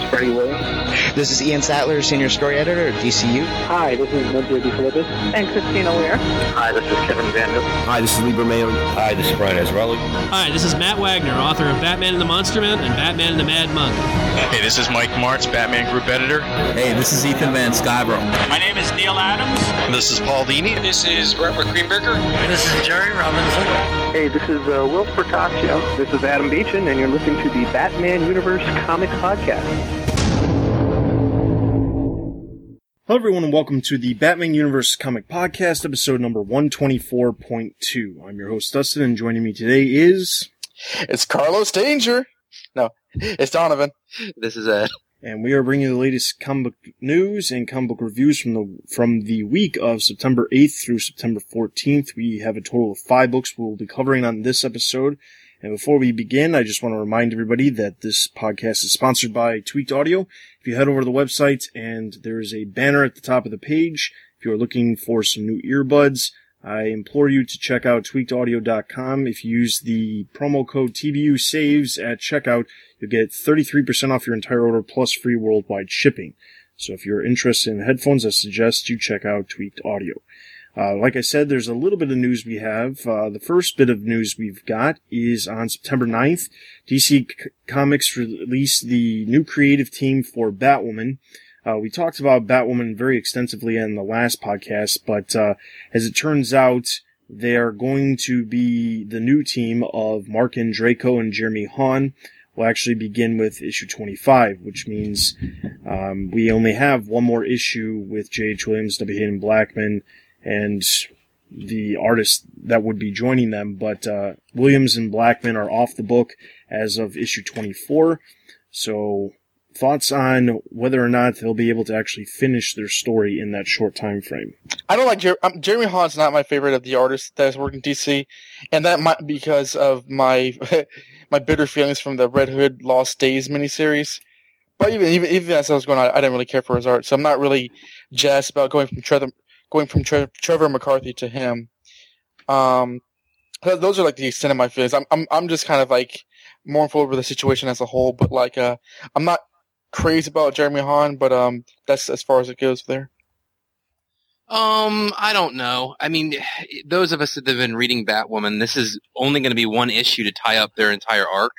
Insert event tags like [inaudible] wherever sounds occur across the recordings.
is Freddie Williams. This is Ian Sattler, Senior Story Editor at DCU. Hi, this is Nunzio DeFilippis. And Christina Weir. Hi, this is Kevin Vander. Hi, this is Libra Mayo. Hi, this is Brian Azzarello. Hi, this is Matt Wagner, author of Batman and the Monster Man and Batman and the Mad Monk. Hey, this is Mike Marts, Batman Group Editor. Hey, this is Ethan Van Sciver. My name is Neal Adams. This is Paul Dini. This is Robert Greenberger. This is Jerry Robinson. Hey, this is uh, Will Spertaccio. This is Adam Beechen, and you're listening to the Batman Universe Comic Podcast. Hello, everyone, and welcome to the Batman Universe Comic Podcast, episode number 124.2. I'm your host, Dustin, and joining me today is. It's Carlos Danger! No, it's Donovan. This is Ed. And we are bringing you the latest comic book news and comic book reviews from the from the week of September 8th through September 14th. We have a total of five books we'll be covering on this episode. And before we begin, I just want to remind everybody that this podcast is sponsored by Tweaked Audio. If you head over to the website and there is a banner at the top of the page, if you are looking for some new earbuds, I implore you to check out tweakedaudio.com. If you use the promo code TBU saves at checkout, you'll get 33% off your entire order plus free worldwide shipping. So if you're interested in headphones, I suggest you check out Tweaked Audio. Uh, like I said, there's a little bit of news we have. Uh, the first bit of news we've got is on September 9th, DC C- Comics released the new creative team for Batwoman. Uh, we talked about Batwoman very extensively in the last podcast, but uh, as it turns out, they are going to be the new team of Marc Andreyko and Jeremy Haun. Will actually begin with issue 25, which means um, we only have one more issue with J.H. Williams, W. Hayden Blackman, and the artist that would be joining them. But uh, Williams and Blackman are off the book as of issue 24. So thoughts on whether or not they'll be able to actually finish their story in that short time frame. I don't like Jer- um, Jeremy Haun's not my favorite of the artists that has worked in DC, and that might be because of my [laughs] my bitter feelings from the Red Hood Lost Days miniseries. But even even even as I was going on, I didn't really care for his art, so I'm not really jazzed about going from Trevor going from Tre- Trevor McCarthy to him. Um, those are like the extent of my feelings. I'm I'm I'm just kind of like mournful over the situation as a whole, but like uh, I'm not crazy about Jeremy Haun, but um, that's as far as it goes there. Um, I don't know. I mean, those of us that have been reading Batwoman, this is only going to be one issue to tie up their entire arc.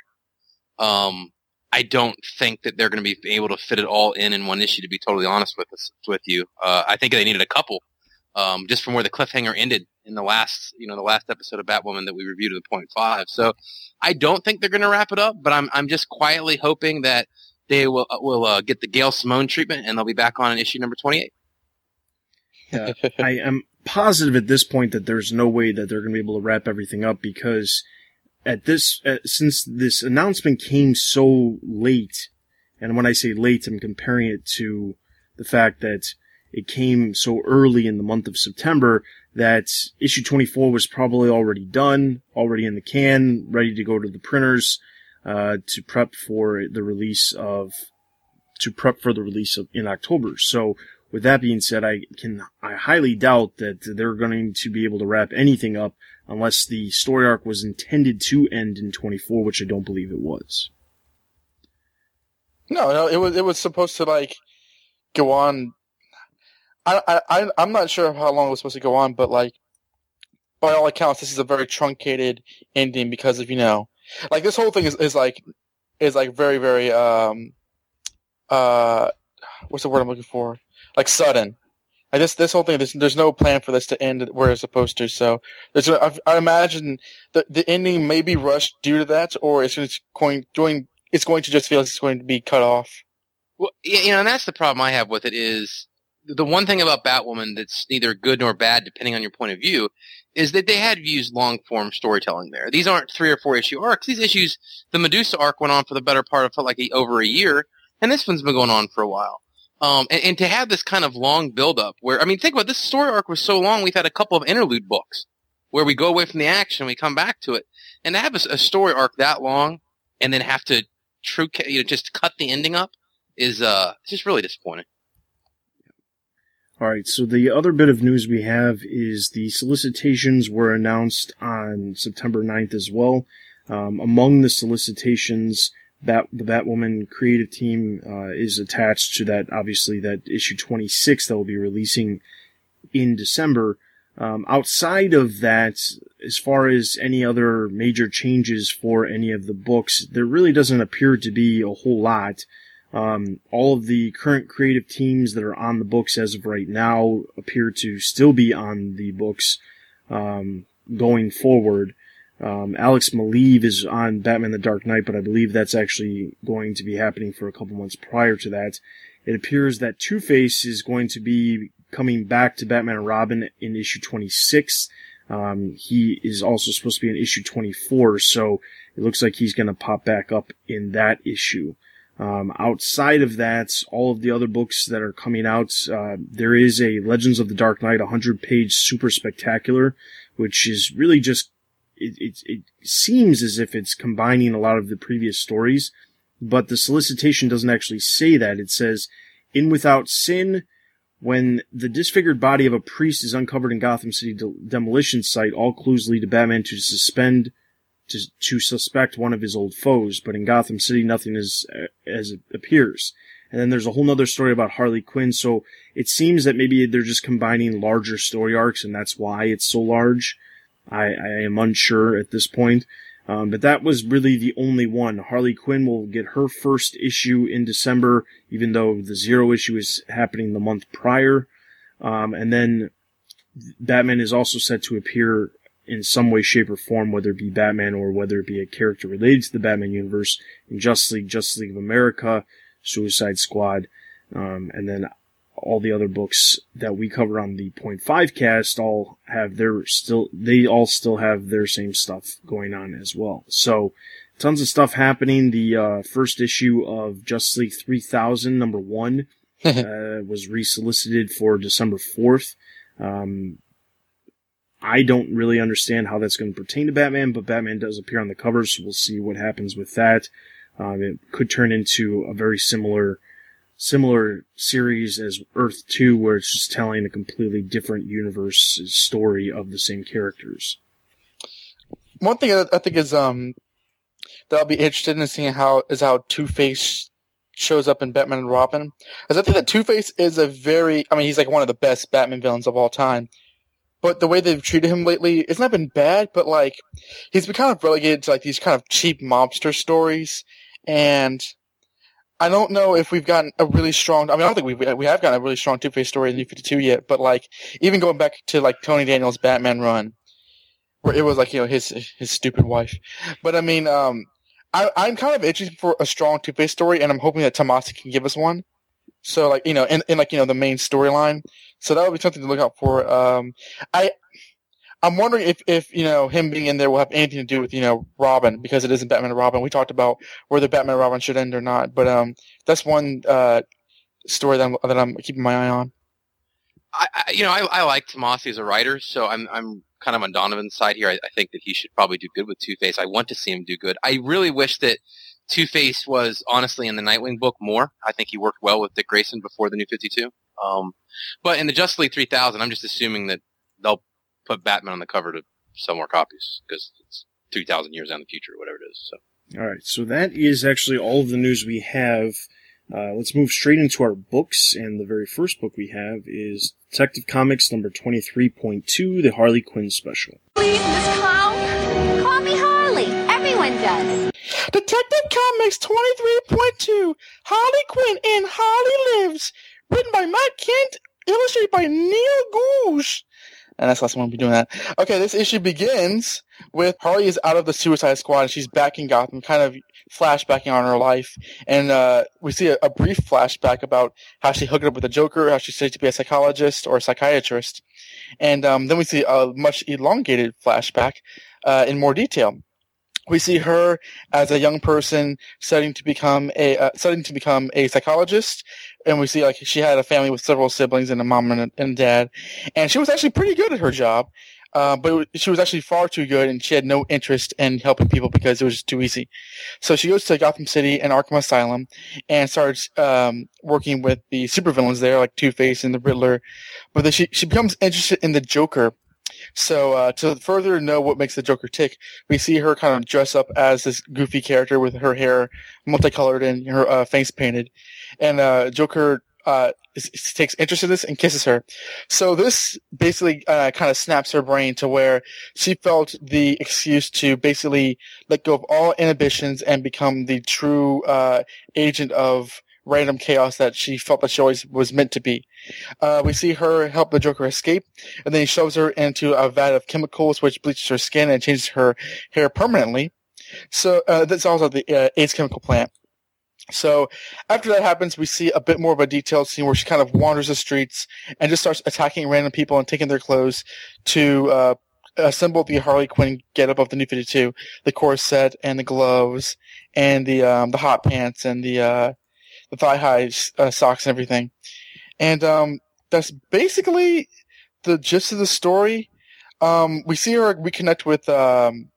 Um, I don't think that they're going to be able to fit it all in in one issue. To be totally honest with us, with you, uh, I think they needed a couple. Um, just from where the cliffhanger ended in the last, you know, the last episode of Batwoman that we reviewed at the point five. So I don't think they're going to wrap it up, but I'm, I'm just quietly hoping that they will, uh, will, uh, get the Gail Simone treatment and they'll be back on in issue number 28. Yeah, I am positive at this point that there's no way that they're going to be able to wrap everything up because at this, uh, since this announcement came so late, and when I say late, I'm comparing it to the fact that it came so early in the month of September that issue 24 was probably already done, already in the can, ready to go to the printers, uh, to prep for the release of, to prep for the release of, in October. So with that being said, I can, I highly doubt that they're going to be able to wrap anything up unless the story arc was intended to end in 24, which I don't believe it was. No, no, it was, it was supposed to like go on I, I, I'm not sure how long it was supposed to go on, but like, by all accounts, this is a very truncated ending because of, you know, like this whole thing is, is like, is like very, very, um, uh, what's the word I'm looking for? Like sudden. Like this, this whole thing, there's, there's no plan for this to end where it's supposed to. So there's, I, I imagine the, the ending may be rushed due to that, or it's going, going, it's going to just feel like it's going to be cut off. Well, you know, and that's the problem I have with it is, the one thing about Batwoman that's neither good nor bad, depending on your point of view, is that they had used long form storytelling there. These aren't three or four issue arcs. These issues, the Medusa arc went on for the better part of like a, over a year, and this one's been going on for a while. Um, and, and to have this kind of long build up where, I mean, think about it, this story arc was so long, we've had a couple of interlude books where we go away from the action, we come back to it. And to have a, a story arc that long and then have to true, you know, just cut the ending up is, uh, just really disappointing. All right, so the other bit of news we have is the solicitations were announced on September 9th as well. Um, among the solicitations, Bat, the Batwoman creative team uh, is attached to that. Obviously, that issue 26 that will be releasing in December. Um, outside of that, as far as any other major changes for any of the books, there really doesn't appear to be a whole lot. Um, all of the current creative teams that are on the books as of right now appear to still be on the books um, going forward. Um, Alex Maleev is on Batman the Dark Knight, but I believe that's actually going to be happening for a couple months prior to that. It appears that Two Face is going to be coming back to Batman and Robin in issue 26. Um, he is also supposed to be in issue 24, so it looks like he's going to pop back up in that issue. Um, outside of that, all of the other books that are coming out, uh, there is a Legends of the Dark Knight 100 page super spectacular, which is really just it, it, it seems as if it's combining a lot of the previous stories, but the solicitation doesn't actually say that. It says, in without sin, when the disfigured body of a priest is uncovered in Gotham City de- demolition site, all clues lead to Batman to suspend to, to suspect one of his old foes, but in Gotham City, nothing is uh, as it appears. And then there's a whole nother story about Harley Quinn, so it seems that maybe they're just combining larger story arcs, and that's why it's so large. I, I am unsure at this point. Um, but that was really the only one. Harley Quinn will get her first issue in December, even though the zero issue is happening the month prior. Um, and then Batman is also set to appear in some way, shape, or form, whether it be Batman or whether it be a character related to the Batman universe in Justice League, Justice League of America, Suicide Squad, um, and then all the other books that we cover on the point five cast all have their still they all still have their same stuff going on as well. So tons of stuff happening. The uh, first issue of Justice League 3000 number one [laughs] uh, was resolicited for December 4th. Um, I don't really understand how that's going to pertain to Batman, but Batman does appear on the cover, so we'll see what happens with that. Um, it could turn into a very similar similar series as Earth 2 where it's just telling a completely different universe story of the same characters. One thing I think is um that I'll be interested in seeing how is how Two Face shows up in Batman and Robin. Because I think that Two Face is a very I mean he's like one of the best Batman villains of all time. But the way they've treated him lately, it's not been bad, but like he's been kind of relegated to like these kind of cheap mobster stories and I don't know if we've gotten a really strong. I mean, I don't think we we have gotten a really strong Two Face story in New Fifty Two yet. But like, even going back to like Tony Daniels' Batman run, where it was like you know his his stupid wife. But I mean, um, I I'm kind of itching for a strong Two Face story, and I'm hoping that Tomasi can give us one. So like you know, in, in like you know the main storyline. So that would be something to look out for. Um, I I'm wondering if, if, you know, him being in there will have anything to do with, you know, Robin, because it isn't Batman and Robin. We talked about whether Batman and Robin should end or not, but, um, that's one, uh, story that I'm, that I'm keeping my eye on. I, I you know, I, I like Tomasi as a writer, so I'm, I'm kind of on Donovan's side here. I, I think that he should probably do good with Two-Face. I want to see him do good. I really wish that Two-Face was honestly in the Nightwing book more. I think he worked well with Dick Grayson before the New 52. Um, but in the Justice League 3000, I'm just assuming that they'll put Batman on the cover to sell more copies because it's 3,000 years down the future or whatever it is. So. All right. So that is actually all of the news we have. Uh, let's move straight into our books. And the very first book we have is Detective Comics number 23.2, the Harley Quinn special. Please, Miss Clown, call me Harley. Everyone does. Detective Comics 23.2, Harley Quinn and Harley Lives, written by Matt Kindt, illustrated by Neil Googe and that's the last we'll be doing that. Okay, this issue begins with Harley is out of the Suicide Squad and she's back in Gotham, kind of flashbacking on her life. And uh, we see a, a, brief flashback about how she hooked up with the Joker, how she said to be a psychologist or a psychiatrist. And um, then we see a much elongated flashback uh, in more detail we see her as a young person studying to become a uh, studying to become a psychologist and we see like she had a family with several siblings and a mom and a, and dad and she was actually pretty good at her job uh, but she was actually far too good and she had no interest in helping people because it was just too easy. So she goes to Gotham City and Arkham Asylum and starts um, working with the supervillains there, like Two Face and the Riddler. But then she, she becomes interested in the Joker So uh, to further know what makes the Joker tick, we see her kind of dress up as this goofy character with her hair multicolored and her uh, face painted, and uh, Joker uh, is, takes interest in this and kisses her. So this basically uh, kind of snaps her brain to where she felt the excuse to basically let go of all inhibitions and become the true uh, agent of random chaos that she felt that she always was meant to be. Uh, we see her help the Joker escape, and then he shoves her into a vat of chemicals, which bleaches her skin and changes her hair permanently. So uh, that's also the uh, Ace chemical plant. So after that happens, we see a bit more of a detailed scene where she kind of wanders the streets and just starts attacking random people and taking their clothes to uh, assemble the Harley Quinn getup of the New Fifty Two, the corset and the gloves and the um, the hot pants and the uh, the thigh high uh, socks and everything. And um, that's basically the gist of the story. Um, we see her reconnect with um,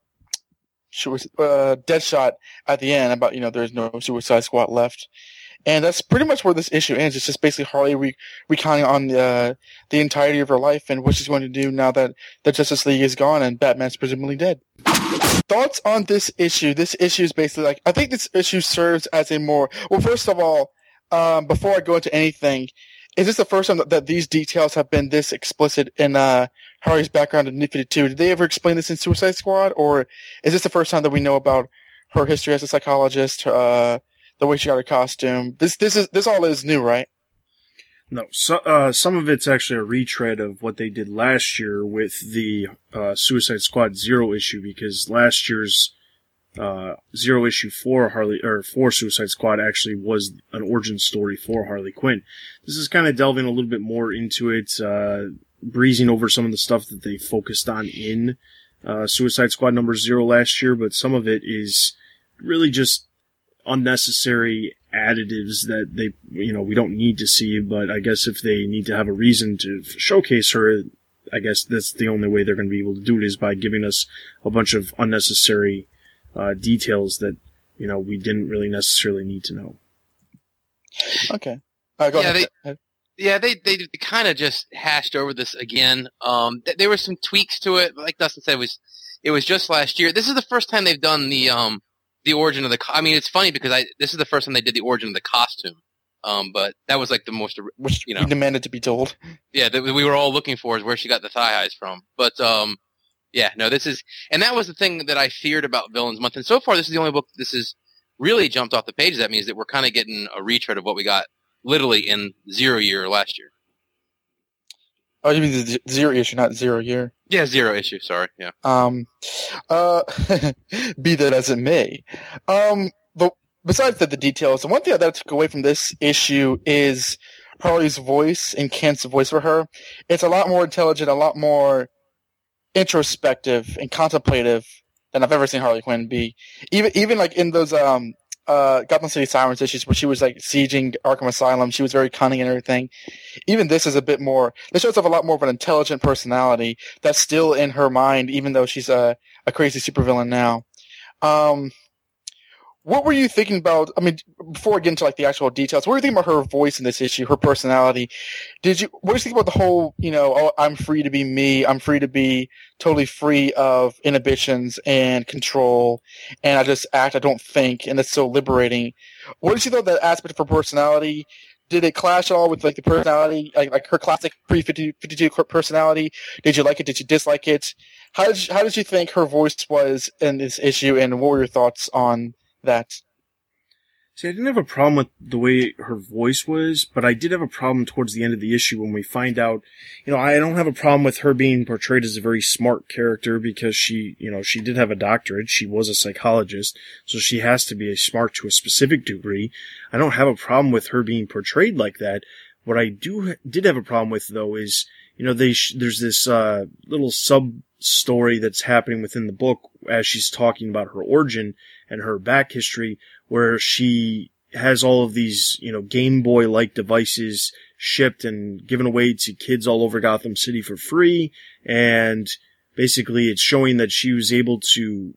uh, Deadshot at the end about you know there's no Suicide Squad left, and that's pretty much where this issue ends. It's just basically Harley re- recounting on uh, the entirety of her life and what she's going to do now that the Justice League is gone and Batman's presumably dead. Thoughts on this issue? This issue is basically like I think this issue serves as a more well. First of all, um, before I go into anything, is this the first time that, that these details have been this explicit in uh, Harley's background in New 52? Did they ever explain this in Suicide Squad, or is this the first time that we know about her history as a psychologist, uh, the way she got her costume? This this is this all is new, right? No, so, uh, some of it's actually a retread of what they did last year with the uh, Suicide Squad Zero issue, because last year's uh, Zero issue for Harley or for Suicide Squad actually was an origin story for Harley Quinn. This is kind of delving a little bit more into it, uh, breezing over some of the stuff that they focused on in uh, Suicide Squad number zero last year, but some of it is really just unnecessary additives that they, you know, we don't need to see, but I guess if they need to have a reason to showcase her, I guess that's the only way they're going to be able to do it is by giving us a bunch of unnecessary uh, details that, you know, we didn't really necessarily need to know. Okay. Uh, go Yeah, ahead. they- Yeah, they they kind of just hashed over this again. Um, th- there were some tweaks to it, like Dustin said, it was it was just last year. This is the first time they've done the um the origin of the. Co- I mean, it's funny because I this is the first time they did the origin of the costume. Um, but that was like the most, Which you know, we demanded to be told. yeah, that we were all looking for is where she got the thigh highs from. But um, yeah, no, this is, and that was the thing that I feared about Villains Month. And so far, this is the only book this is really jumped off the pages. That means that we're kind of getting a retread of what we got literally in zero year last year. Oh, you mean the zero issue, not zero year? Yeah, zero issue. Sorry. Yeah. Um, uh, [laughs] be that as it may. Um, but besides the, the details, the one thing that I took away from this issue is Harley's voice and Kindt's voice for her. It's a lot more intelligent, a lot more introspective and contemplative than I've ever seen Harley Quinn be. Even, even like in those, um, uh, Gotham City Sirens issues where she was like sieging Arkham Asylum, she was very cunning and everything. Even this is a bit more, this shows off a lot more of an intelligent personality that's still in her mind, even though she's a, a crazy supervillain now. Um, what were you thinking about? I mean, before I get into like the actual details, what were you thinking about her voice in this issue, her personality? Did you, what do you think about the whole, you know, oh, I'm free to be me, I'm free to be totally free of inhibitions and control, and I just act, I don't think, and it's so liberating. What did you think that aspect of her personality? Did it clash at all with like the personality, like, like her classic pre 52 personality? Did you like it? Did you dislike it? How did you, how did you think her voice was in this issue, and what were your thoughts on that? See, I didn't have a problem with the way her voice was, but I did have a problem towards the end of the issue when we find out, you know, I don't have a problem with her being portrayed as a very smart character because she, you know, she did have a doctorate. She was a psychologist, so she has to be a smart to a specific degree. I don't have a problem with her being portrayed like that. What I do, did have a problem with though is, you know, they, sh- there's this, uh, little sub story that's happening within the book as she's talking about her origin and her back history where she has all of these, you know, Game Boy like devices shipped and given away to kids all over Gotham City for free. And basically it's showing that she was able to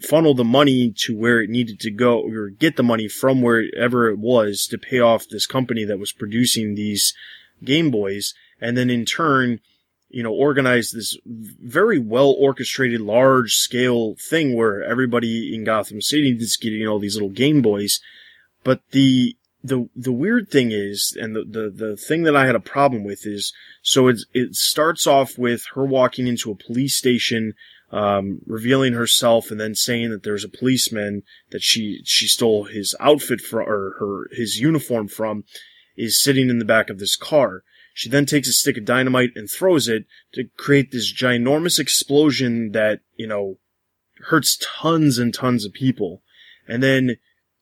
funnel the money to where it needed to go or get the money from wherever it was to pay off this company that was producing these Game Boys. And then in turn, you know, organize this very well orchestrated, large scale thing where everybody in Gotham City is getting all these little Game Boys. But the, the, the weird thing is, and the, the, the thing that I had a problem with is, so it, it starts off with her walking into a police station, um, revealing herself and then saying that there's a policeman that she, she stole his outfit from, or her, his uniform from, is sitting in the back of this car. She then takes a stick of dynamite and throws it to create this ginormous explosion that, you know, hurts tons and tons of people. And then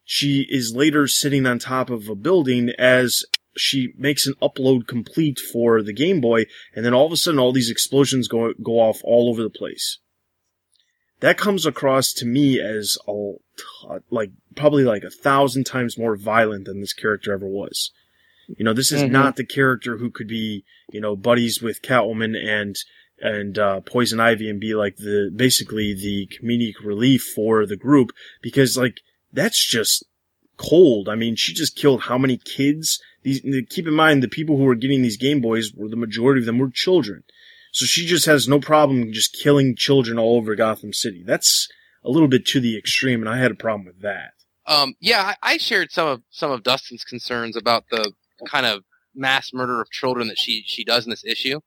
she is later sitting on top of a building as she makes an upload complete for the Game Boy, and then all of a sudden all these explosions go, go off all over the place. That comes across to me as a, like, probably like a thousand times more violent than this character ever was. You know, this is mm-hmm. not the character who could be, you know, buddies with Catwoman and, and, uh, Poison Ivy and be like the, basically the comedic relief for the group because like, that's just cold. I mean, she just killed how many kids? These, keep in mind the people who were getting these Game Boys were the majority of them were children. So she just has no problem just killing children all over Gotham City. That's a little bit to the extreme and I had a problem with that. Um, yeah, I, I shared some of, some of Dustin's concerns about the, kind of mass murder of children that she she does in this issue.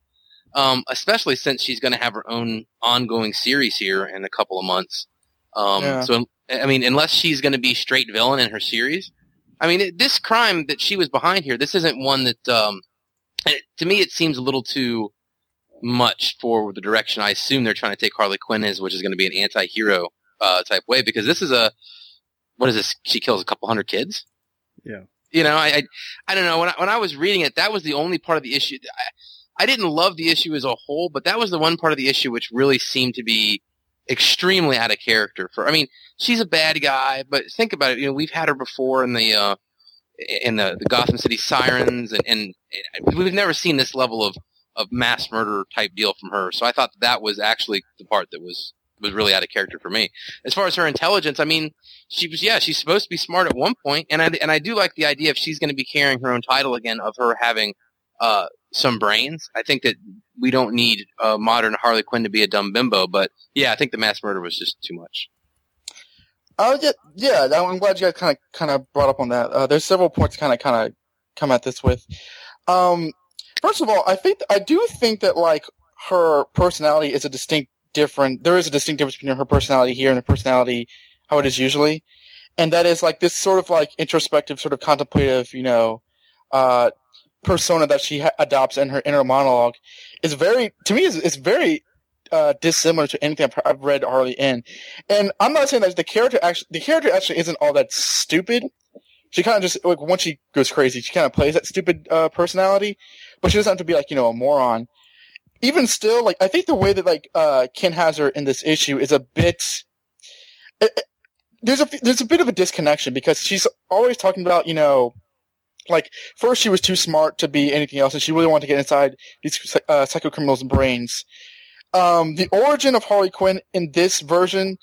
Um, especially since she's going to have her own ongoing series here in a couple of months. Um, yeah. so I mean, unless she's going to be straight villain in her series, I mean, it, this crime that she was behind here, this isn't one that, um, it, to me, it seems a little too much for the direction I assume they're trying to take Harley Quinn is, which is going to be an anti-hero uh, type way. Because this is a, what is this? She kills a couple hundred kids. Yeah. You know, I, I, I don't know. When I, when I was reading it, that was the only part of the issue. I, I didn't love the issue as a whole, but that was the one part of the issue which really seemed to be extremely out of character for, I mean, she's a bad guy, but think about it. You know, we've had her before in the, uh, in the, the Gotham City Sirens and, and, we've never seen this level of, of mass murder type deal from her. So I thought that was actually the part that was was really out of character for me. As far as her intelligence, I mean, she was yeah, she's supposed to be smart at one point, and I and I do like the idea if she's going to be carrying her own title again of her having uh, some brains. I think that we don't need uh, modern Harley Quinn to be a dumb bimbo, but yeah, I think the mass murder was just too much. Oh yeah, yeah. I'm glad you guys kind of kind of brought up on that. Uh, there's several points kind of kind of come at this with. Um, first of all, I think I do think that like her personality is a distinct different. There is a distinct difference between her personality here and her personality how it is usually, and that is like this sort of like introspective, sort of contemplative, you know, uh, persona that she ha- adopts in her inner monologue is very to me is is very uh, dissimilar to anything I've, I've read Harley in. And I'm not saying that the character actually the character actually isn't all that stupid. She kind of just like once she goes crazy, she kind of plays that stupid uh, personality, but she doesn't have to be like you know a moron even still, like I think the way that like uh, Ken her in this issue is a bit. It, it, there's a there's a bit of a disconnection because she's always talking about you know, like first she was too smart to be anything else, and she really wanted to get inside these uh, psycho criminals' brains. Um, the origin of Harley Quinn in this version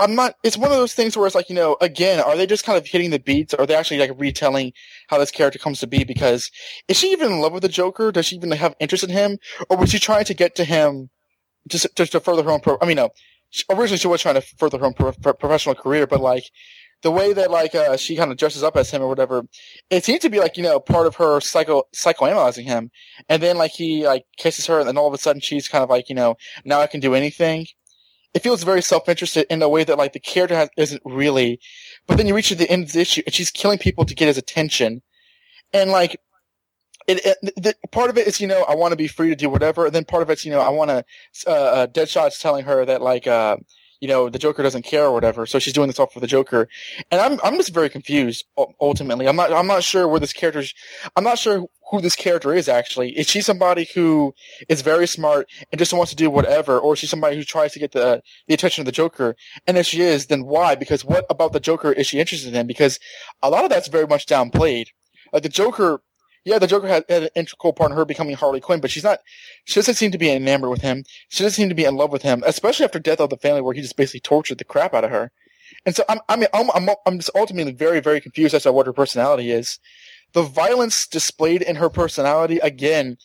I'm not. It's one of those things where it's like you know, again, are they just kind of hitting the beats? Or are they actually like retelling how this character comes to be? Because is she even in love with the Joker? Does she even have interest in him, or was she trying to get to him just to further her own? Pro- I mean, no. Originally, she was trying to further her own pro- pro- professional career, but like the way that like uh, she kind of dresses up as him or whatever, it seems to be like you know part of her psycho psychoanalyzing him, and then like he like kisses her, and then all of a sudden she's kind of like you know now I can do anything it feels very self-interested in a way that like the character has, isn't really. But then you reach the end of the issue and she's killing people to get his attention. And like, it, it the, part of it is, you know, I want to be free to do whatever. And then part of it's, you know, I want to, uh, uh, Deadshot's telling her that like, uh, you know, the Joker doesn't care or whatever. So she's doing this all for the Joker. And I'm, I'm just very confused ultimately. I'm not, I'm not sure where this character's, I'm not sure who this character is actually. Is she somebody who is very smart and just wants to do whatever, or is she somebody who tries to get the the attention of the Joker? And if she is, then why? Because what about the Joker is she interested in? Because a lot of that's very much downplayed. Like the Joker, yeah, the Joker had, had an integral part in her becoming Harley Quinn, but she's not. She doesn't seem to be enamored with him. She doesn't seem to be in love with him, especially after Death of the Family, where he just basically tortured the crap out of her. And so I'm, I mean, I'm, I'm, I'm just ultimately very, very confused as to what her personality is the violence displayed in her personality again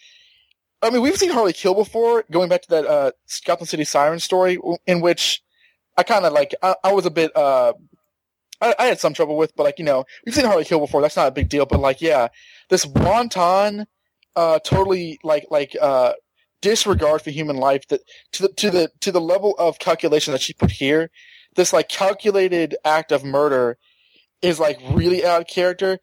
I mean, we've seen Harley kill before. Going back to that uh, Gotham City Siren story, in which I kind of like I, I, was a bit uh, I, I, had some trouble with, but like you know, we've seen Harley kill before. That's not a big deal. But like, yeah, this wanton, uh, totally like like uh, disregard for human life that to the to the to the level of calculation that she put here. This like calculated act of murder is like really out of character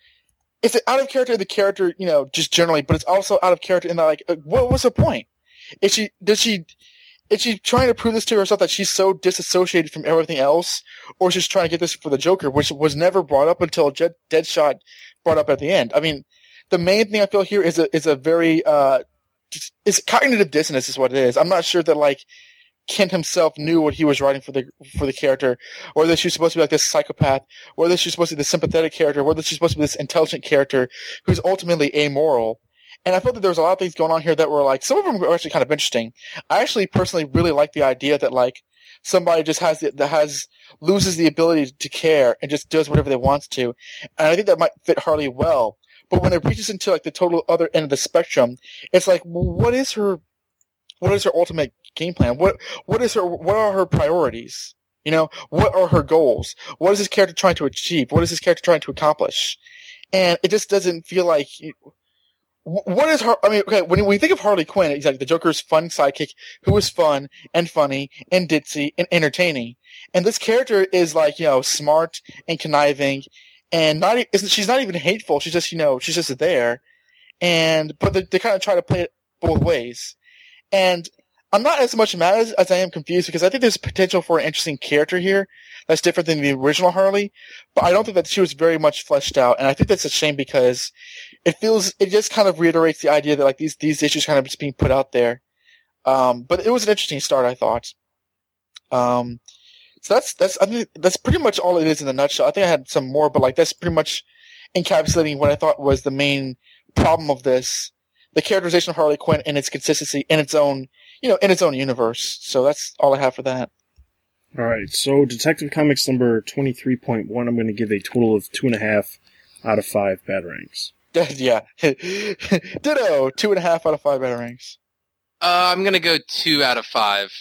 it's out of character the character, you know, just generally, but it's also out of character in that like, uh, what was the point? Is she does she is she trying to prove this to herself that she's so disassociated from everything else, or she's trying to get this for the Joker, which was never brought up until Jet, Deadshot brought up at the end. I mean, the main thing I feel here is a is a very uh, cognitive dissonance is what it is. I'm not sure that like Kindt himself knew what he was writing for the for the character, or that she's supposed to be like this psychopath, or that she's supposed to be the sympathetic character, or that she's supposed to be this intelligent character who's ultimately amoral. And I felt that there was a lot of things going on here that were like some of them were actually kind of interesting. I actually personally really like the idea that like somebody just has the, that has loses the ability to care and just does whatever they wants to, and I think that might fit Harley well. But when it reaches into like the total other end of the spectrum, it's like, what is her what is her ultimate game plan? What what is her what are her priorities? You know, what are her goals? What is this character trying to achieve? What is this character trying to accomplish? And it just doesn't feel like what is her? I mean, okay, when we think of Harley Quinn, exactly the Joker's fun sidekick who is fun and funny and ditzy and entertaining, and this character is like you know smart and conniving, and not she's not even hateful. She's just you know she's just there, and but they, they kind of try to play it both ways. And I'm not as much mad as, as I am confused because I think there's potential for an interesting character here that's different than the original Harley, but I don't think that she was very much fleshed out, and I think that's a shame because it feels it just kind of reiterates the idea that like these these issues kind of just being put out there. Um, but it was an interesting start, I thought. Um, so that's that's I think that's pretty much all it is in a nutshell. I think I had some more, but like that's pretty much encapsulating what I thought was the main problem of this the characterization of Harley Quinn and its consistency in its own, you know, in its own universe. So that's all I have for that. All right. So Detective Comics number 23.1, I'm going to give a total of two and a half out of five bad batarangs. [laughs] yeah. [laughs] Ditto. Two and a half out of five batarangs. Uh, I'm going to go two out of five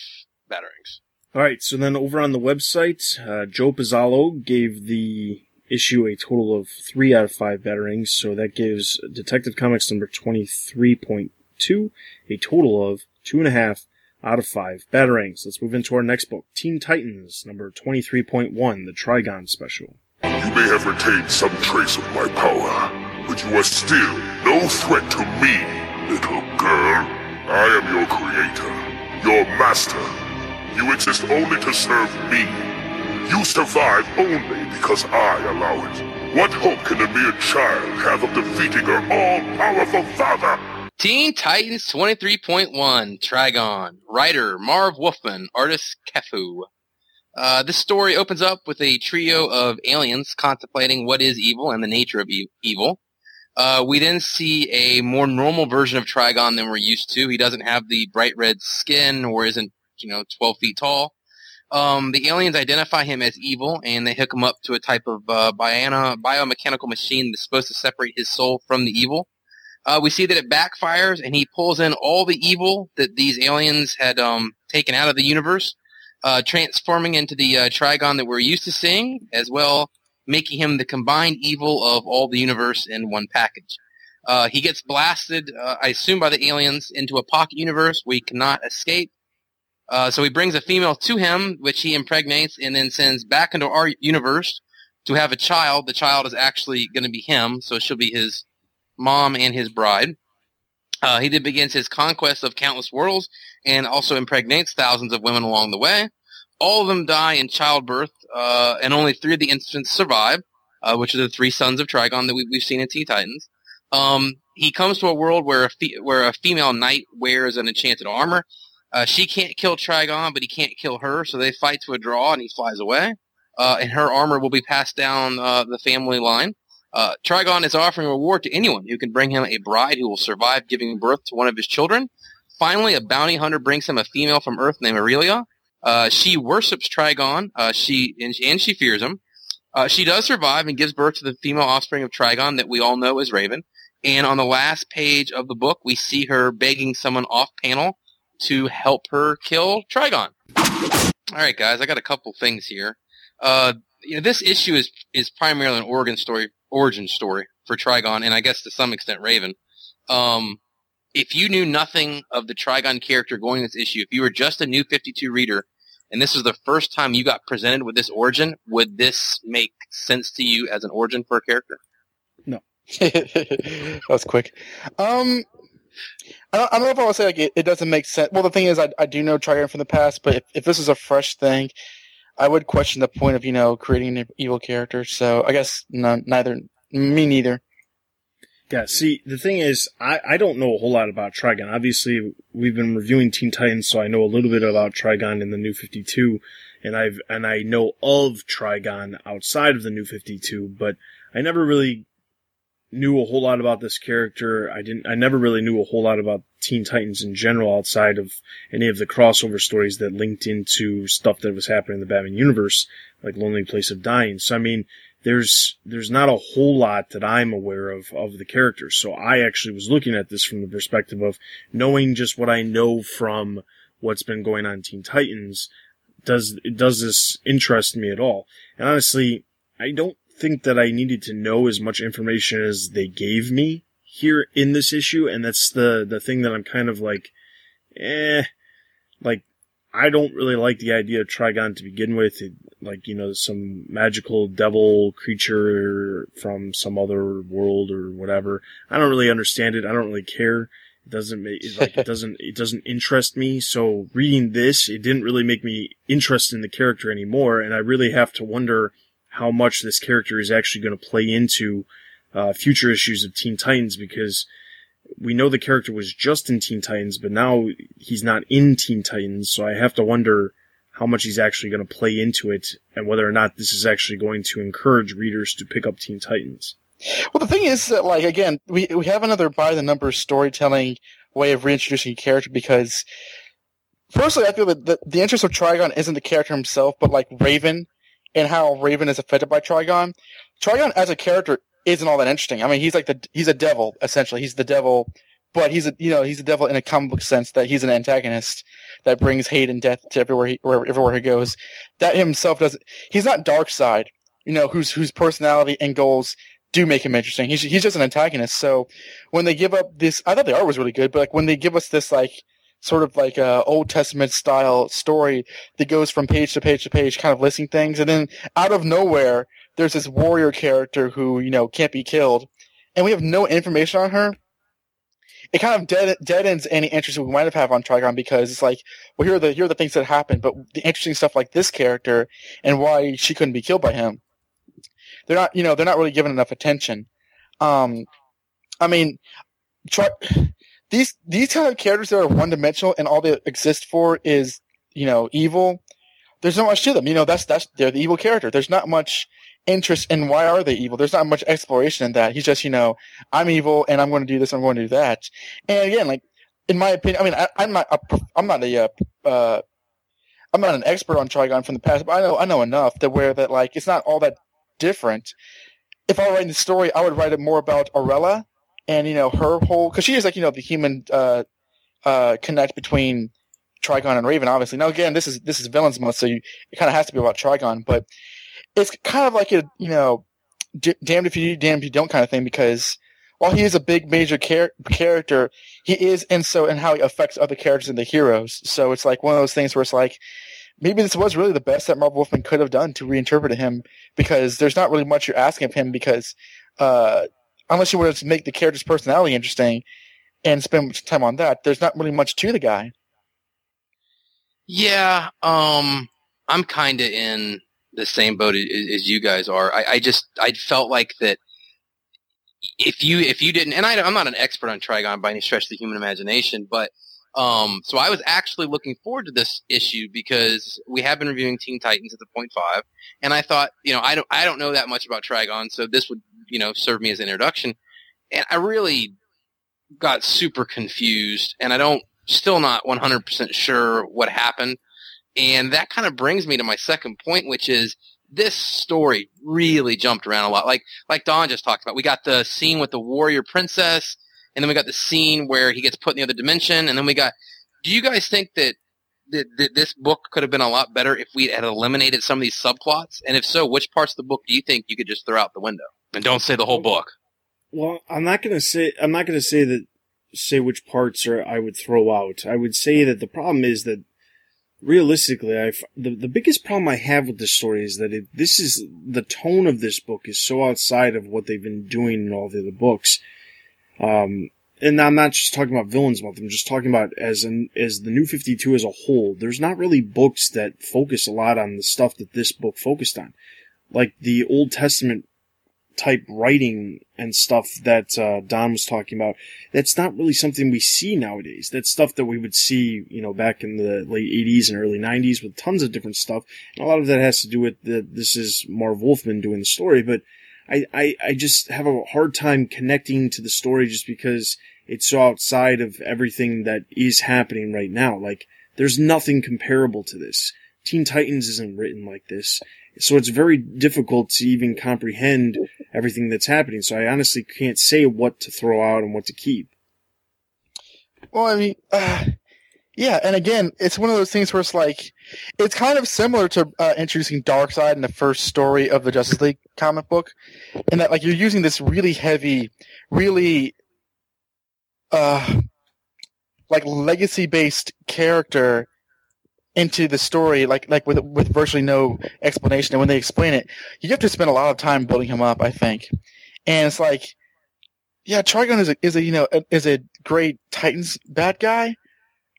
batarangs. All right. So then over on the website, uh, Joe Pizzalo gave the issue a total of three out of five batarangs, so that gives Detective Comics number 23.2 a total of two and a half out of five batarangs. Let's move into our next book, Teen Titans number 23.1, the Trigon Special. You may have retained some trace of my power, but you are still no threat to me, little girl. I am your creator, your master. You exist only to serve me you survive only because I allow it. What hope can a mere child have of defeating her all-powerful father? Teen Titans 23.1 Trigon. Writer Marv Wolfman. Artist Kefu. Uh, this story opens up with a trio of aliens contemplating what is evil and the nature of e- evil. Uh, we then see a more normal version of Trigon than we're used to. He doesn't have the bright red skin or isn't, you know, 12 feet tall. Um, the aliens identify him as evil, and they hook him up to a type of uh, biana, biomechanical machine that's supposed to separate his soul from the evil. Uh, we see that it backfires, and he pulls in all the evil that these aliens had um, taken out of the universe, uh, transforming into the uh, Trigon that we're used to seeing, as well making him the combined evil of all the universe in one package. Uh, he gets blasted, uh, I assume, by the aliens into a pocket universe he cannot escape uh, so he brings a female to him, which he impregnates and then sends back into our universe to have a child. The child is actually going to be him, so she'll be his mom and his bride. Uh, he then begins his conquest of countless worlds and also impregnates thousands of women along the way. All of them die in childbirth, uh, and only three of the infants survive, uh, which are the three sons of Trigon that we, have seen in Teen Titans. Um, he comes to a world where a, fe- where a female knight wears an enchanted armor uh, she can't kill Trigon, but he can't kill her, so they fight to a draw, and he flies away. Uh, and her armor will be passed down uh, the family line. Uh, Trigon is offering a reward to anyone who can bring him a bride who will survive giving birth to one of his children. Finally, a bounty hunter brings him a female from Earth named Aurelia. Uh, she worships Trigon. Uh, she and, and, she fears him. Uh, she does survive and gives birth to the female offspring of Trigon that we all know as Raven. And on the last page of the book, we see her begging someone off panel to help her kill Trigon. All right, guys, I got a couple things here. Uh, you know, this issue is is primarily an origin story, origin story for Trigon, and I guess to some extent Raven. Um, if you knew nothing of the Trigon character going this issue, if you were just a new 52 reader, and this was the first time you got presented with this origin, would this make sense to you as an origin for a character? No. [laughs] that was quick. Um, I don't, I don't know if I would say like it, it, doesn't make sense. Well, the thing is, I, I do know Trigon from the past, but if, if this is a fresh thing, I would question the point of you know creating an evil character. So I guess neither me neither. Yeah, see, the thing is, I, I don't know a whole lot about Trigon. Obviously, we've been reviewing Teen Titans, so I know a little bit about Trigon in the New 52, and I've, and I know of Trigon outside of the New 52, but I never really knew a whole lot about this character. I didn't, I never really knew a whole lot about Teen Titans in general outside of any of the crossover stories that linked into stuff that was happening in the Batman universe, like Lonely Place of Dying. So, I mean, there's there's not a whole lot that I'm aware of of the characters. So I actually was looking at this from the perspective of knowing just what I know from what's been going on Teen Titans. Does does this interest me at all? And honestly, I don't think that I needed to know as much information as they gave me here in this issue, and that's the the thing that I'm kind of like, eh, like I don't really like the idea of Trigon to begin with. It, like, you know, some magical devil creature from some other world or whatever. I don't really understand it. I don't really care. It doesn't make, it, like, it [laughs] doesn't, it doesn't interest me. So reading this, it didn't really make me interested in the character anymore. And I really have to wonder how much this character is actually going to play into, uh, future issues of Teen Titans because, we know the character was just in Teen Titans, but now he's not in Teen Titans, so I have to wonder how much he's actually going to play into it and whether or not this is actually going to encourage readers to pick up Teen Titans. Well, the thing is that, like, again, we, we have another by the numbers storytelling way of reintroducing a character because, personally, I feel that the, the interest of Trigon isn't the character himself, but like Raven and how Raven is affected by Trigon. Trigon as a character isn't all that interesting. I mean, he's like the he's a devil essentially. He's the devil, but he's a you know he's a devil in a comic book sense that he's an antagonist that brings hate and death to everywhere he wherever, everywhere he goes. That himself doesn't. He's not Darkseid, you know, whose whose personality and goals do make him interesting. He's he's just an antagonist. So when they give up this, I thought the art was really good, but like when they give us this like sort of like a Old Testament style story that goes from page to page to page, kind of listing things, and then out of nowhere there's this warrior character who you know can't be killed, and we have no information on her. It kind of dead, dead ends any interest we might have had on Trigon because it's like, well, here are the here are the things that happened, but the interesting stuff like this character and why she couldn't be killed by him, they're not you know they're not really given enough attention. Um, I mean, try, these these kind of characters that are one dimensional and all they exist for is you know evil. There's not much to them. You know that's that's they're the evil character. There's not much interest in why are they evil. There's not much exploration in that. He's just, you know, I'm evil and I'm going to do this, I'm going to do that. And again, like, in my opinion, I mean, I, am not, a, I'm not a, uh, uh, I'm not an expert on Trigon from the past, but I know, I know enough to where that, like, it's not all that different. If I were writing the story, I would write it more about Arella and, you know, her whole, cause she is like, you know, the human, uh, uh, connect between Trigon and Raven, obviously. Now, again, this is, this is villains month, so you, it kind of has to be about Trigon, but it's kind of like a you know, d- damned if you do, damned if you don't kind of thing because while he is a big major char- character, he is and so and how he affects other characters and the heroes. So it's like one of those things where it's like maybe this was really the best that Marv Wolfman could have done to reinterpret him because there's not really much you're asking of him because uh, unless you want to make the character's personality interesting and spend time on that, there's not really much to the guy. Yeah, um, I'm kind of in the same boat as, you guys are. I, I, just I felt like that if you if you didn't, and I, am not an expert on Trigon by any stretch of the human imagination, but um, so I was actually looking forward to this issue because we have been reviewing Teen Titans at the point five, and I thought, you know, I don't I don't know that much about Trigon, so this would you know serve me as an introduction, and I really got super confused, and I don't still not 100% sure what happened. And that kind of brings me to my second point, which is this story really jumped around a lot. Like like Don just talked about, we got the scene with the warrior princess, and then we got the scene where he gets put in the other dimension, and then we got. Do you guys think that that, that this book could have been a lot better if we had eliminated some of these subplots? And if so, which parts of the book do you think you could just throw out the window? And don't say the whole book. Well, I'm not gonna say I'm not gonna say that say which parts are I would throw out. I would say that the problem is that realistically, I the the biggest problem I have with this story is that it, this is the tone of this book is so outside of what they've been doing in all the other books. Um, and I'm not just talking about Villains Month. I'm just talking about as an as the New Fifty Two as a whole. There's not really books that focus a lot on the stuff that this book focused on, like the Old Testament type writing and stuff that uh, Don was talking about. That's not really something we see nowadays. That's stuff that we would see, you know, back in the late 80s and early 90s with tons of different stuff. And a lot of that has to do with the, this is Marv Wolfman doing the story, but I, I, I just have a hard time connecting to the story just because it's so outside of everything that is happening right now. Like, there's nothing comparable to this. Teen Titans isn't written like this. So it's very difficult to even comprehend everything that's happening. So I honestly can't say what to throw out and what to keep. Well, I mean, uh, yeah, and again, it's one of those things where it's like, it's kind of similar to uh, introducing Darkseid in the first story of the Justice League comic book, in that like you're using this really heavy, really, uh, like legacy based character into the story, like like with with virtually no explanation. And when they explain it, you have to spend a lot of time building him up. I think, and it's like, yeah, Trigon is a is a you know is a great Titans bad guy,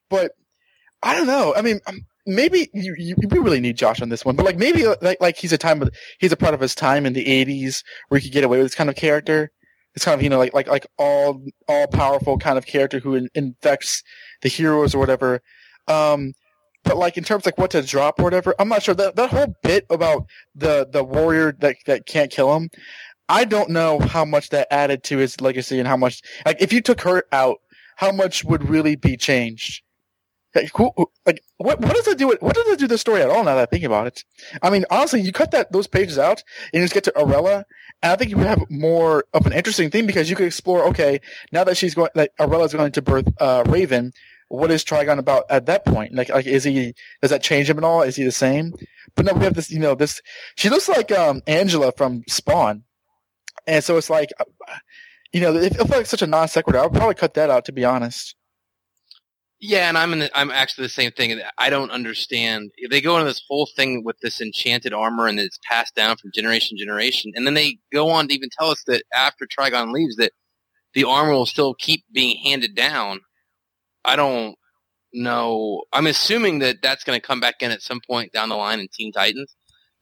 but I don't know. I mean, um, maybe you, you we really need Josh on this one, but like maybe like like he's a time of he's a part of his time in the '80s where he could get away with this kind of character. It's kind of you know like like like all all powerful kind of character who in, infects the heroes or whatever. Um, but like in terms of like what to drop or whatever, I'm not sure that that whole bit about the the warrior that that can't kill him. I don't know how much that added to his legacy and how much like if you took her out, how much would really be changed. Like, who, like what what does it do? What does it do the story at all? Now that I think about it, I mean, honestly, you cut that those pages out and you just get to Arella, and I think you would have more of an interesting thing because you could explore. Okay, now that she's going, like Arella's going to birth uh, Raven, what is Trigon about at that point? Like, like is he? Does that change him at all? Is he the same? But no, we have this. You know, this. She looks like um, Angela from Spawn, and so it's like, uh, you know, it feels like such a non sequitur. I would probably cut that out to be honest. Yeah, and I'm in the, I'm actually the same thing. I don't understand. They go into this whole thing with this enchanted armor and it's passed down from generation to generation, and then they go on to even tell us that after Trigon leaves, that the armor will still keep being handed down. I don't know. I'm assuming that that's going to come back in at some point down the line in Teen Titans.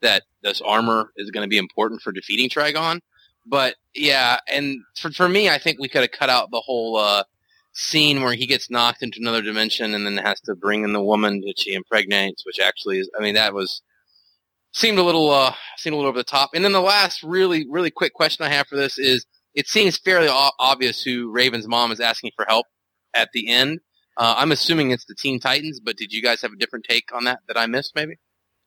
That this armor is going to be important for defeating Trigon. But yeah, and for for me, I think we could have cut out the whole. Uh, scene where he gets knocked into another dimension and then has to bring in the woman that she impregnates, which actually is, I mean, that was, seemed a little, uh, seemed a little over the top. And then the last really, really quick question I have for this is, it seems fairly o- obvious who Raven's mom is asking for help at the end. Uh, I'm assuming it's the Teen Titans, but did you guys have a different take on that that I missed maybe?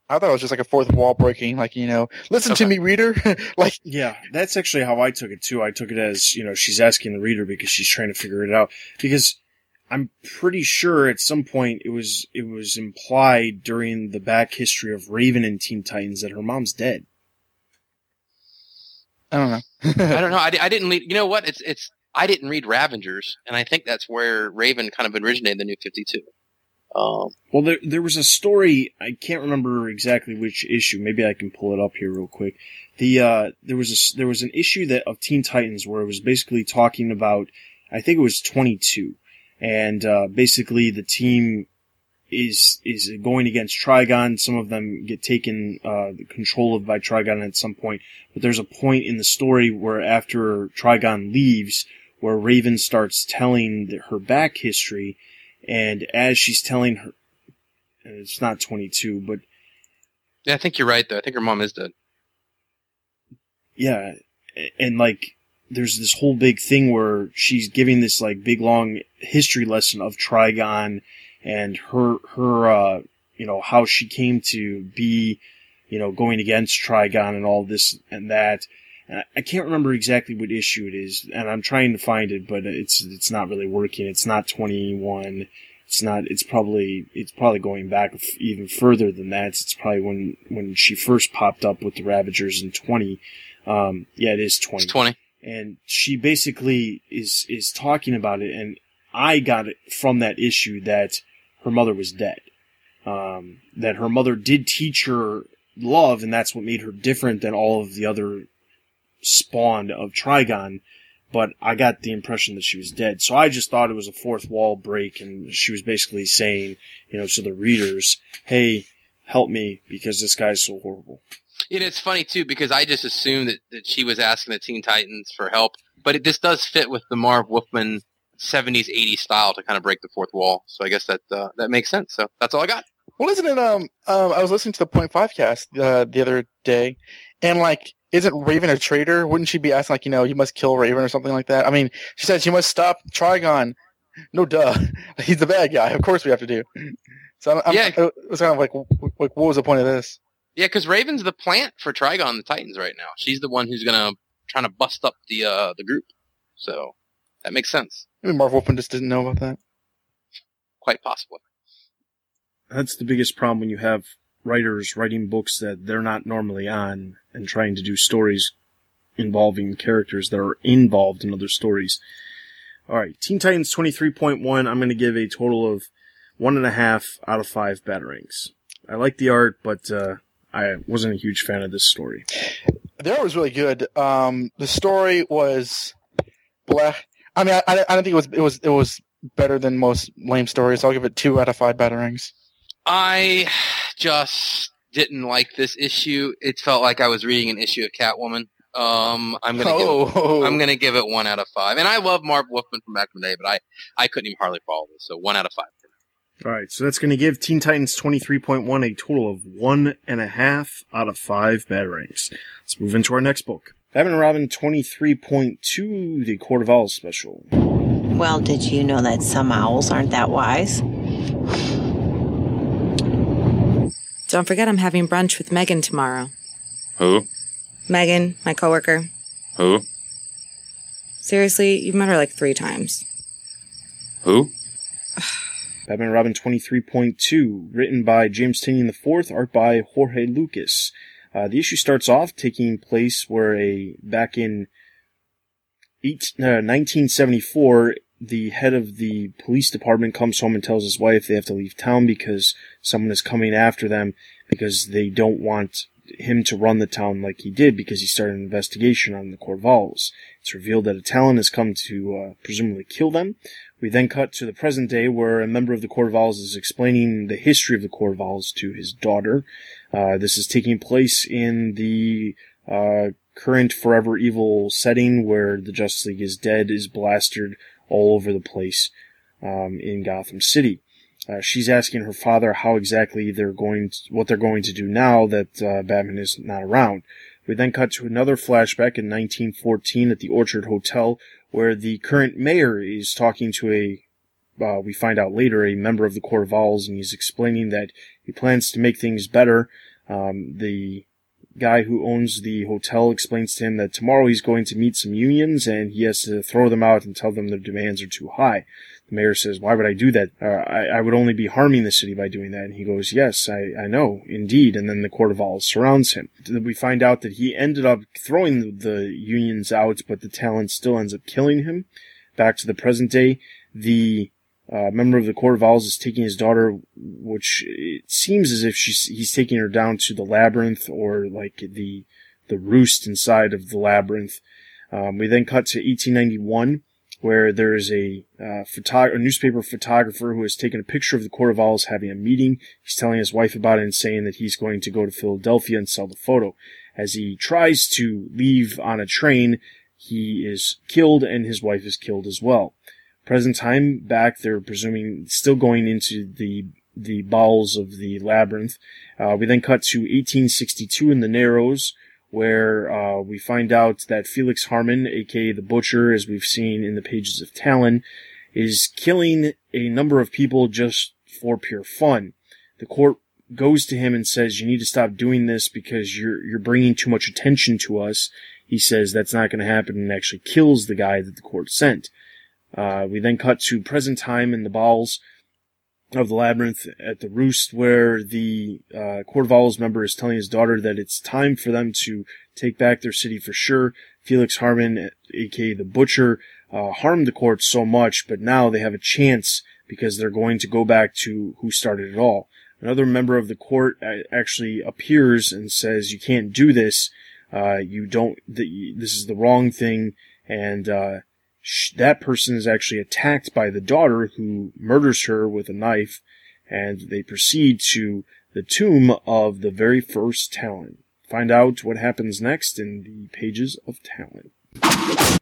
I thought it was just like a fourth wall breaking, like you know, listen okay. to me, reader. [laughs] like, yeah, that's actually how I took it too. I took it as you know she's asking the reader because she's trying to figure it out. Because I'm pretty sure at some point it was it was implied during the back history of Raven and Teen Titans that her mom's dead. I don't know. [laughs] I don't know. I, I didn't read. You know what? It's it's. I didn't read Ravengers, and I think that's where Raven kind of originated the New Fifty Two. Um, well, there there was a story. I can't remember exactly which issue. Maybe I can pull it up here real quick. The uh, there was a there was an issue that of Teen Titans where it was basically talking about. I think it was 22, and uh, basically the team is is going against Trigon. Some of them get taken uh, control of by Trigon at some point. But there's a point in the story where after Trigon leaves, where Raven starts telling the, her back history and as she's telling her, it's not 22, but. Yeah, I think you're right, though. I think her mom is dead. Yeah. And like, there's this whole big thing where she's giving this like big long history lesson of Trigon and her, her, uh, you know, how she came to be you know, going against Trigon and all this and that. I can't remember exactly what issue it is, and I'm trying to find it, but it's it's not really working. It's not 21. It's not. It's probably it's probably going back even further than that. It's probably when when she first popped up with the Ravagers in 20. Um, yeah, it is 20. It's 20. And she basically is is talking about it, and I got it from that issue that her mother was dead. Um, that her mother did teach her love, and that's what made her different than all of the other spawn of Trigon. But I got the impression that she was dead. So I just thought it was a fourth wall break, and she was basically saying, you know, to the readers, hey, help me because this guy's so horrible. And it's funny too because I just assumed that, that she was asking the Teen Titans for help, but it, this does fit with the Marv Wolfman 70s 80s style to kind of break the fourth wall. So I guess that uh, that makes sense. So that's all I got. Well, isn't it? Um, um, I was listening to the Point Five cast uh, the other day, and like, isn't Raven a traitor? Wouldn't she be asking like, you know, you must kill Raven or something like that? I mean, she said she must stop Trigon. No, duh, [laughs] he's the bad guy. Of course we have to do. So I'm, I'm, Yeah. it was kind of like, like, what was the point of this? Yeah, because Raven's the plant for Trigon the Titans right now. She's the one who's gonna trying to bust up the uh the group. So that makes sense. Maybe Marv Wolfman just didn't know about that. Quite possibly. That's the biggest problem when you have writers writing books that they're not normally on and trying to do stories involving characters that are involved in other stories. Alright, Teen Titans 23.1, I'm gonna give a total of one and a half out of five batarangs. I like the art, but, uh, I wasn't a huge fan of this story. The art was really good. Um, the story was black. I mean, I, I, I don't think it was it was it was better than most lame stories. So I'll give it two out of five batarangs. I just didn't like this issue. It felt like I was reading an issue of Catwoman. Um, I'm gonna Oh. give, I'm gonna give it one out of five. And I love Marv Wolfman from back in the day, but I I couldn't even hardly follow this. So one out of five. Alright, so that's gonna give Teen Titans 23.1 a total of one and a half out of five batarangs. Let's move into our next book. Batman and Robin 23.2, the Court of Owls special. Well, did you know that some owls aren't that wise? Don't forget I'm having brunch with Megan tomorrow. Who? Megan, my coworker. Who? Seriously, you've met her like three times. Who? [sighs] Batman and Robin 23.2, written by James Tynion IV, art by Jorge Lucas. Uh, the issue starts off taking place where a, back in eight, uh, 1974, the head of the police department comes home and tells his wife they have to leave town because someone is coming after them because they don't want him to run the town like he did because he started an investigation on the Court of Owls. It's revealed that a Talon has come to uh, presumably kill them. We then cut to the present day where a member of the Court of Owls is explaining the history of the Court of Owls to his daughter. Uh, this is taking place in the uh, current Forever Evil setting where the Justice League is dead, is blasted all over the place um, in Gotham City. Uh, she's asking her father how exactly they're going, to, what they're going to do now that uh, Batman is not around. We then cut to another flashback in 1914 at the Orchard Hotel, where the current mayor is talking to a, uh, we find out later, a member of the Owls, and he's explaining that he plans to make things better. Um, the guy who owns the hotel explains to him that tomorrow he's going to meet some unions and he has to throw them out and tell them their demands are too high. The mayor says, why would I do that? Uh, I, I would only be harming the city by doing that. And he goes, yes, I, I know, indeed. And then the court of owls surrounds him. We find out that he ended up throwing the, the unions out, but the Talon still ends up killing him. Back to the present day, the uh, member of the Court of Owls is taking his daughter, which it seems as if she's he's taking her down to the labyrinth or like the the roost inside of the labyrinth. Um, we then cut to 1891, where there is a uh, a newspaper photographer who has taken a picture of the Court of Owls having a meeting. He's telling his wife about it and saying that he's going to go to Philadelphia and sell the photo. As he tries to leave on a train, he is killed and his wife is killed as well. Present time back, they're presuming still going into the the bowels of the labyrinth. Uh, we then cut to 1862 in the Narrows, where uh, we find out that Felix Harmon, aka the Butcher, as we've seen in the pages of Talon, is killing a number of people just for pure fun. The court goes to him and says, "You need to stop doing this because you're you're bringing too much attention to us." He says that's not going to happen and actually kills the guy that the court sent. Uh, we then cut to present time in the bowels of the labyrinth at the roost where the uh, Court of Owls member is telling his daughter that it's time for them to take back their city for sure. Felix Harmon, aka the Butcher, uh, harmed the court so much, but now they have a chance because they're going to go back to who started it all. Another member of the court actually appears and says, "You can't do this. Uh, you don't. The, this is the wrong thing." And that person is actually attacked by the daughter, who murders her with a knife. And they proceed to the tomb of the very first Talon. Find out what happens next in the pages of Talon.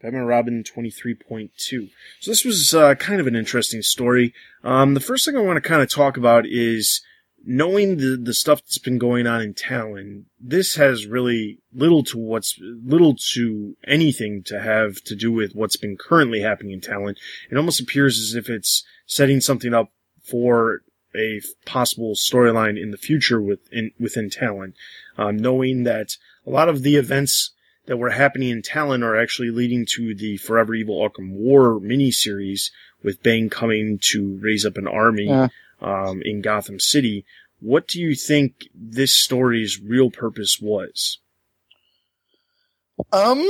Batman Robin 23.2. So this was uh, kind of an interesting story. Um, the first thing I want to kind of talk about is knowing the, the stuff that's been going on in Talon. This has really little to what's, little to anything to have to do with what's been currently happening in Talon. It almost appears as if it's setting something up for a possible storyline in the future within, within Talon. Um, knowing that a lot of the events that were happening in Talon are actually leading to the Forever Evil Arkham War miniseries with Bane coming to raise up an army Yeah. Um, in Gotham City. What do you think this story's real purpose was? Um,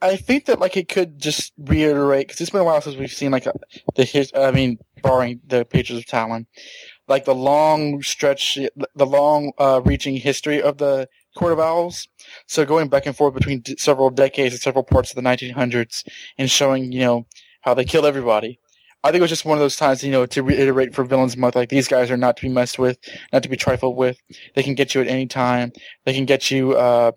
I think that like it could just reiterate because it's been a while since we've seen like a, the his. I mean, barring the pages of Talon, like the long stretch, the long uh, reaching history of the Court of Owls. So going back and forth between d- several decades and several parts of the 1900s and showing you know how they killed everybody. I think it was just one of those times, you know, to reiterate for Villains Month, like these guys are not to be messed with, not to be trifled with. They can get you at any time. They can get you uh,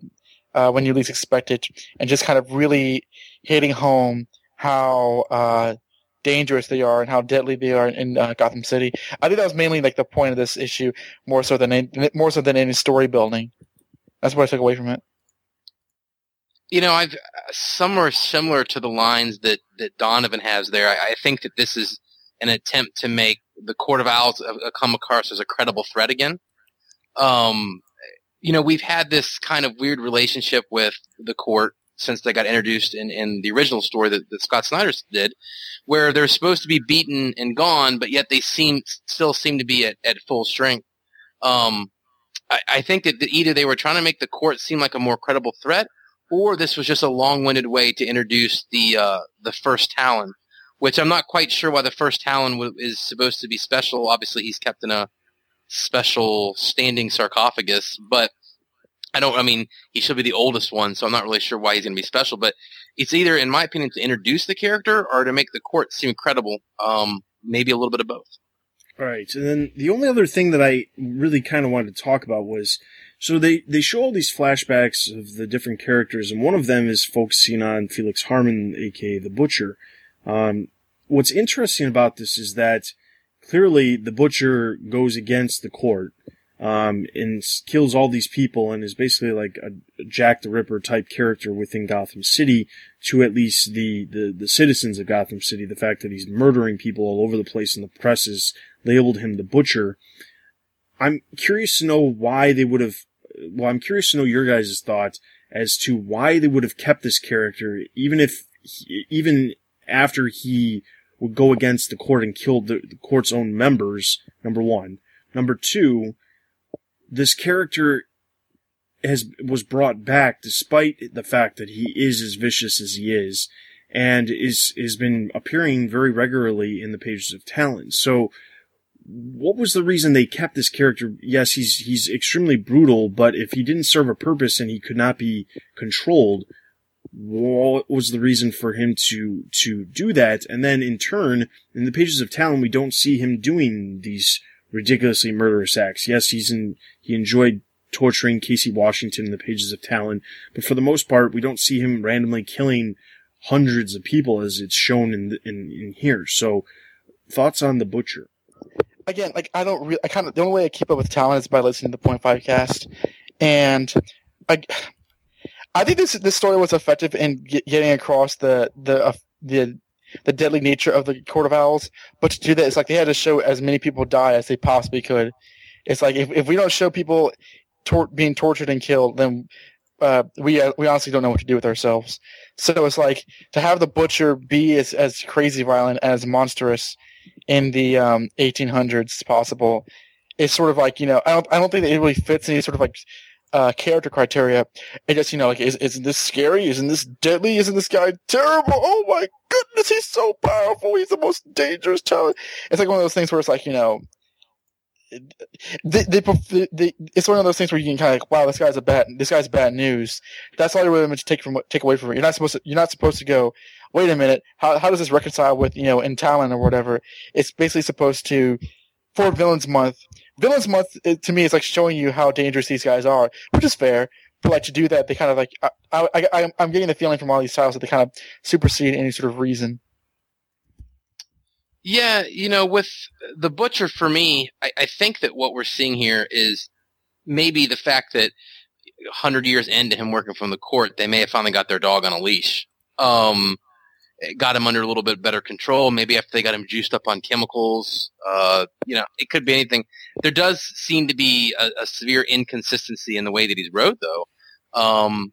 uh, when you least expect it, and just kind of really hitting home how uh, dangerous they are and how deadly they are in uh, Gotham City. I think that was mainly like the point of this issue, more so than any, more so than any story building. That's what I took away from it. You know, I've somewhere similar to the lines that that Donovan has there. I, I think that this is an attempt to make the Court of Owls uh, come across as a credible threat again. Um, you know, we've had this kind of weird relationship with the court since they got introduced in, in the original story that, that Scott Snyder did, where they're supposed to be beaten and gone, but yet they seem still seem to be at, at full strength. Um, I, I think that, that either they were trying to make the court seem like a more credible threat, or this was just a long-winded way to introduce the uh, the first Talon, which I'm not quite sure why the first Talon w- is supposed to be special. Obviously, he's kept in a special standing sarcophagus, but I don't. I mean, he should be the oldest one, so I'm not really sure why he's going to be special. But it's either, in my opinion, to introduce the character or to make the court seem credible. Um, maybe a little bit of both. All right, and then the only other thing that I really kind of wanted to talk about was so they they show all these flashbacks of the different characters, and one of them is focusing on Felix Harmon, aka the Butcher. Um, what's interesting about this is that clearly the Butcher goes against the court um, and kills all these people, and is basically like a, Jack the Ripper type character within Gotham City to at least the, the the citizens of Gotham City. The fact that he's murdering people all over the place, and the press has labeled him the Butcher. I'm curious to know why they would have. Well, I'm curious to know your guys' thoughts as to why they would have kept this character, even if, he, even after he would go against the court and killed the, the court's own members. Number one. Number two, this character has was brought back despite the fact that he is as vicious as he is, and is has been appearing very regularly in the pages of Talon. So what was the reason they kept this character? Yes, he's he's extremely brutal, but if he didn't serve a purpose and he could not be controlled, what was the reason for him to to do that? And then in turn, in the pages of Talon, we don't see him doing these ridiculously murderous acts. Yes, he's in he enjoyed torturing Casey Washington in the pages of Talon, but for the most part, we don't see him randomly killing hundreds of people as it's shown in the, in, in here. So, thoughts on the butcher? again, like I don't really, I kind of the only way I keep up with Talon is by listening to the Point Five cast, and I, I think this this story was effective in get, getting across the the uh, the the deadly nature of the Court of Owls. But to do that, it's like they had to show as many people die as they possibly could, It's like if, if we don't show people tor- being tortured and killed, then uh, we uh, we honestly don't know what to do with ourselves. So it's like to have the butcher be as, as crazy violent as monstrous in the um, 1800s as possible It's sort of like you know I don't I don't think that it really fits any sort of like uh, character criteria. It just you know like is isn't this scary? Isn't this deadly? Isn't this guy terrible? Oh my goodness, he's so powerful. He's the most dangerous child. It's like one of those things where it's like you know it's one of those things where you can kind of like, wow, this guy's a bad, this guy's bad news. That's all you're really meant to take from, take away from it. You're not supposed to, you're not supposed to go, wait a minute, how, how does this reconcile with, you know, in Talon or whatever? It's basically supposed to, for Villains Month, Villains Month it, to me is like showing you how dangerous these guys are, which is fair. But like to do that, they kind of like, I, I, I'm getting the feeling from all these titles that they kind of supersede any sort of reason. Yeah, you know, with the butcher for me, I, I think that what we're seeing here is maybe the fact that hundred years into him working from the court, they may have finally got their dog on a leash. Um, got him under a little bit better control. Maybe after they got him juiced up on chemicals, uh, you know, it could be anything. There does seem to be a, a severe inconsistency in the way that he's wrote, though. Um,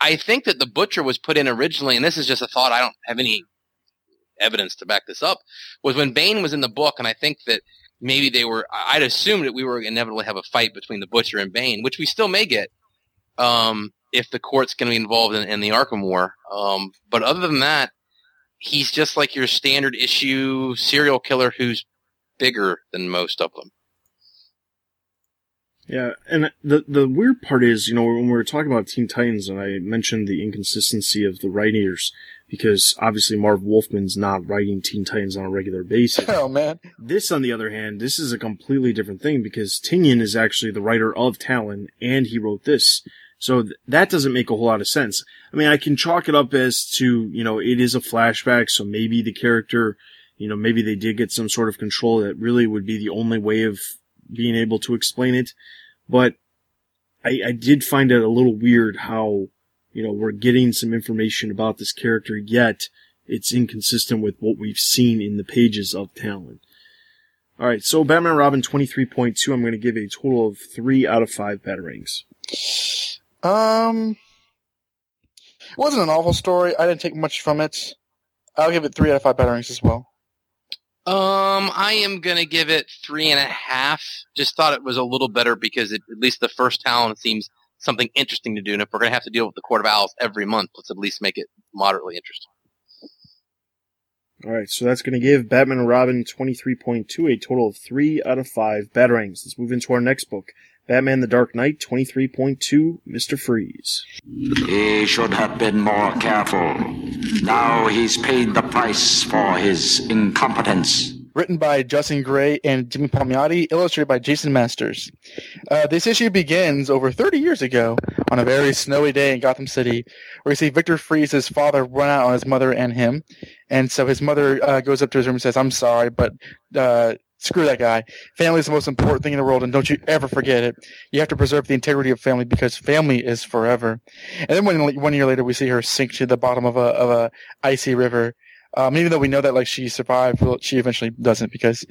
I think that the butcher was put in originally, and this is just a thought. I don't have any evidence to back this up was when Bane was in the book, and I think that maybe they were. I'd assumed that we were inevitably have a fight between the Butcher and Bane, which we still may get um, if the court's going to be involved in, in, the Arkham War. Um, but other than that, he's just like your standard issue serial killer who's bigger than most of them. Yeah, and the the weird part is, you know, when we were talking about Teen Titans, and I mentioned the inconsistency of the writers, because obviously Marv Wolfman's not writing Teen Titans on a regular basis. Oh man. This, on the other hand, this is a completely different thing because Tynion is actually the writer of Talon and he wrote this. So th- that doesn't make a whole lot of sense. I mean, I can chalk it up as to, you know, it is a flashback, so maybe the character, you know, maybe they did get some sort of control that really would be the only way of being able to explain it. But I, I did find it a little weird how you know, we're getting some information about this character, yet it's inconsistent with what we've seen in the pages of Talon. Alright, so Batman Robin 23.2, I'm going to give a total of 3 out of 5 batarangs. Um, it wasn't an awful story. I didn't take much from it. I'll give it 3 out of 5 batarangs as well. Um, I am gonna give it three and a half. Just thought it was a little better because it, at least the first Talon seems something interesting to do. And if we're going to have to deal with the Court of Owls every month, let's at least make it moderately interesting. All right, so that's going to give Batman and Robin 23.2 a total of 3 out of 5 Batarangs. Let's move into our next book. Batman the Dark Knight 23.2 Mr. Freeze. He should have been more careful. Now he's paid the price for his incompetence written by Justin Gray and Jimmy Palmiotti, illustrated by Jason Masters. Uh, this issue begins over 30 years ago on a very snowy day in Gotham City, where we see Victor Fries's father run out on his mother and him. And so his mother uh, goes up to his room and says, I'm sorry, but uh, screw that guy. Family is the most important thing in the world, and don't you ever forget it. You have to preserve the integrity of family because family is forever. And then one, one year later, we see her sink to the bottom of a, of a icy river um, even though we know that like she survived, she eventually doesn't because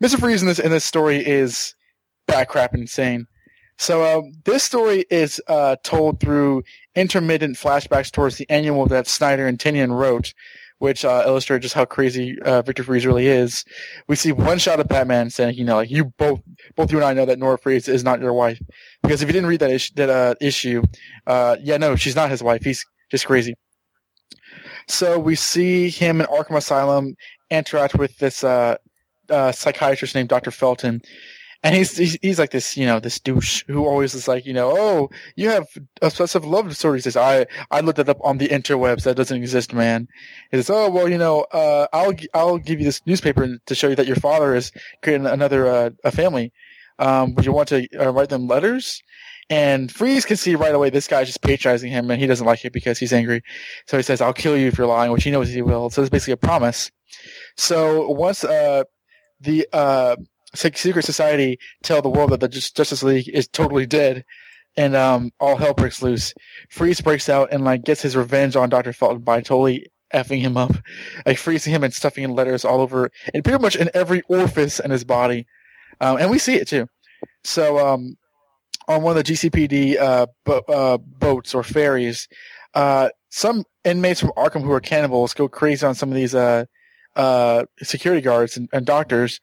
Mister Freeze in this in this story is bad crap insane. So uh, this story is uh, told through intermittent flashbacks towards the annual that Snyder and Tynion wrote, which uh, illustrate just how crazy uh, Victor Fries really is. We see one shot of Batman saying, you know, like you both, both you and I know that Nora Fries is not your wife, because if you didn't read that, uh, issue, uh, yeah, no, she's not his wife. He's just crazy. So we see him in Arkham Asylum interact with this uh, uh, psychiatrist named Dr. Felton. And he's, he's, he's like this, you know, this douche who always is like, you know, oh, you have obsessive love disorder. He says, I, I looked it up on the interwebs. That doesn't exist, man. He says, oh, well, you know, uh, I'll, I'll give you this newspaper to show you that your father is creating another, uh, a family. Um, would you want to uh, write them letters? And Freeze can see right away this guy's just patronizing him and he doesn't like it because he's angry. So he says, I'll kill you if you're lying, which he knows he will. So it's basically a promise. So once, uh, the, uh, secret society tell the world that the Justice League is totally dead and, um, all hell breaks loose, Freeze breaks out and, like, gets his revenge on Dr. Felton by totally effing him up, like freezing him and stuffing in letters all over and pretty much in every orifice in his body. Um, and we see it too. So, um, on one of the GCPD uh, bo- uh, boats or ferries, uh, some inmates from Arkham who are cannibals go crazy on some of these uh, security guards and, and, doctors,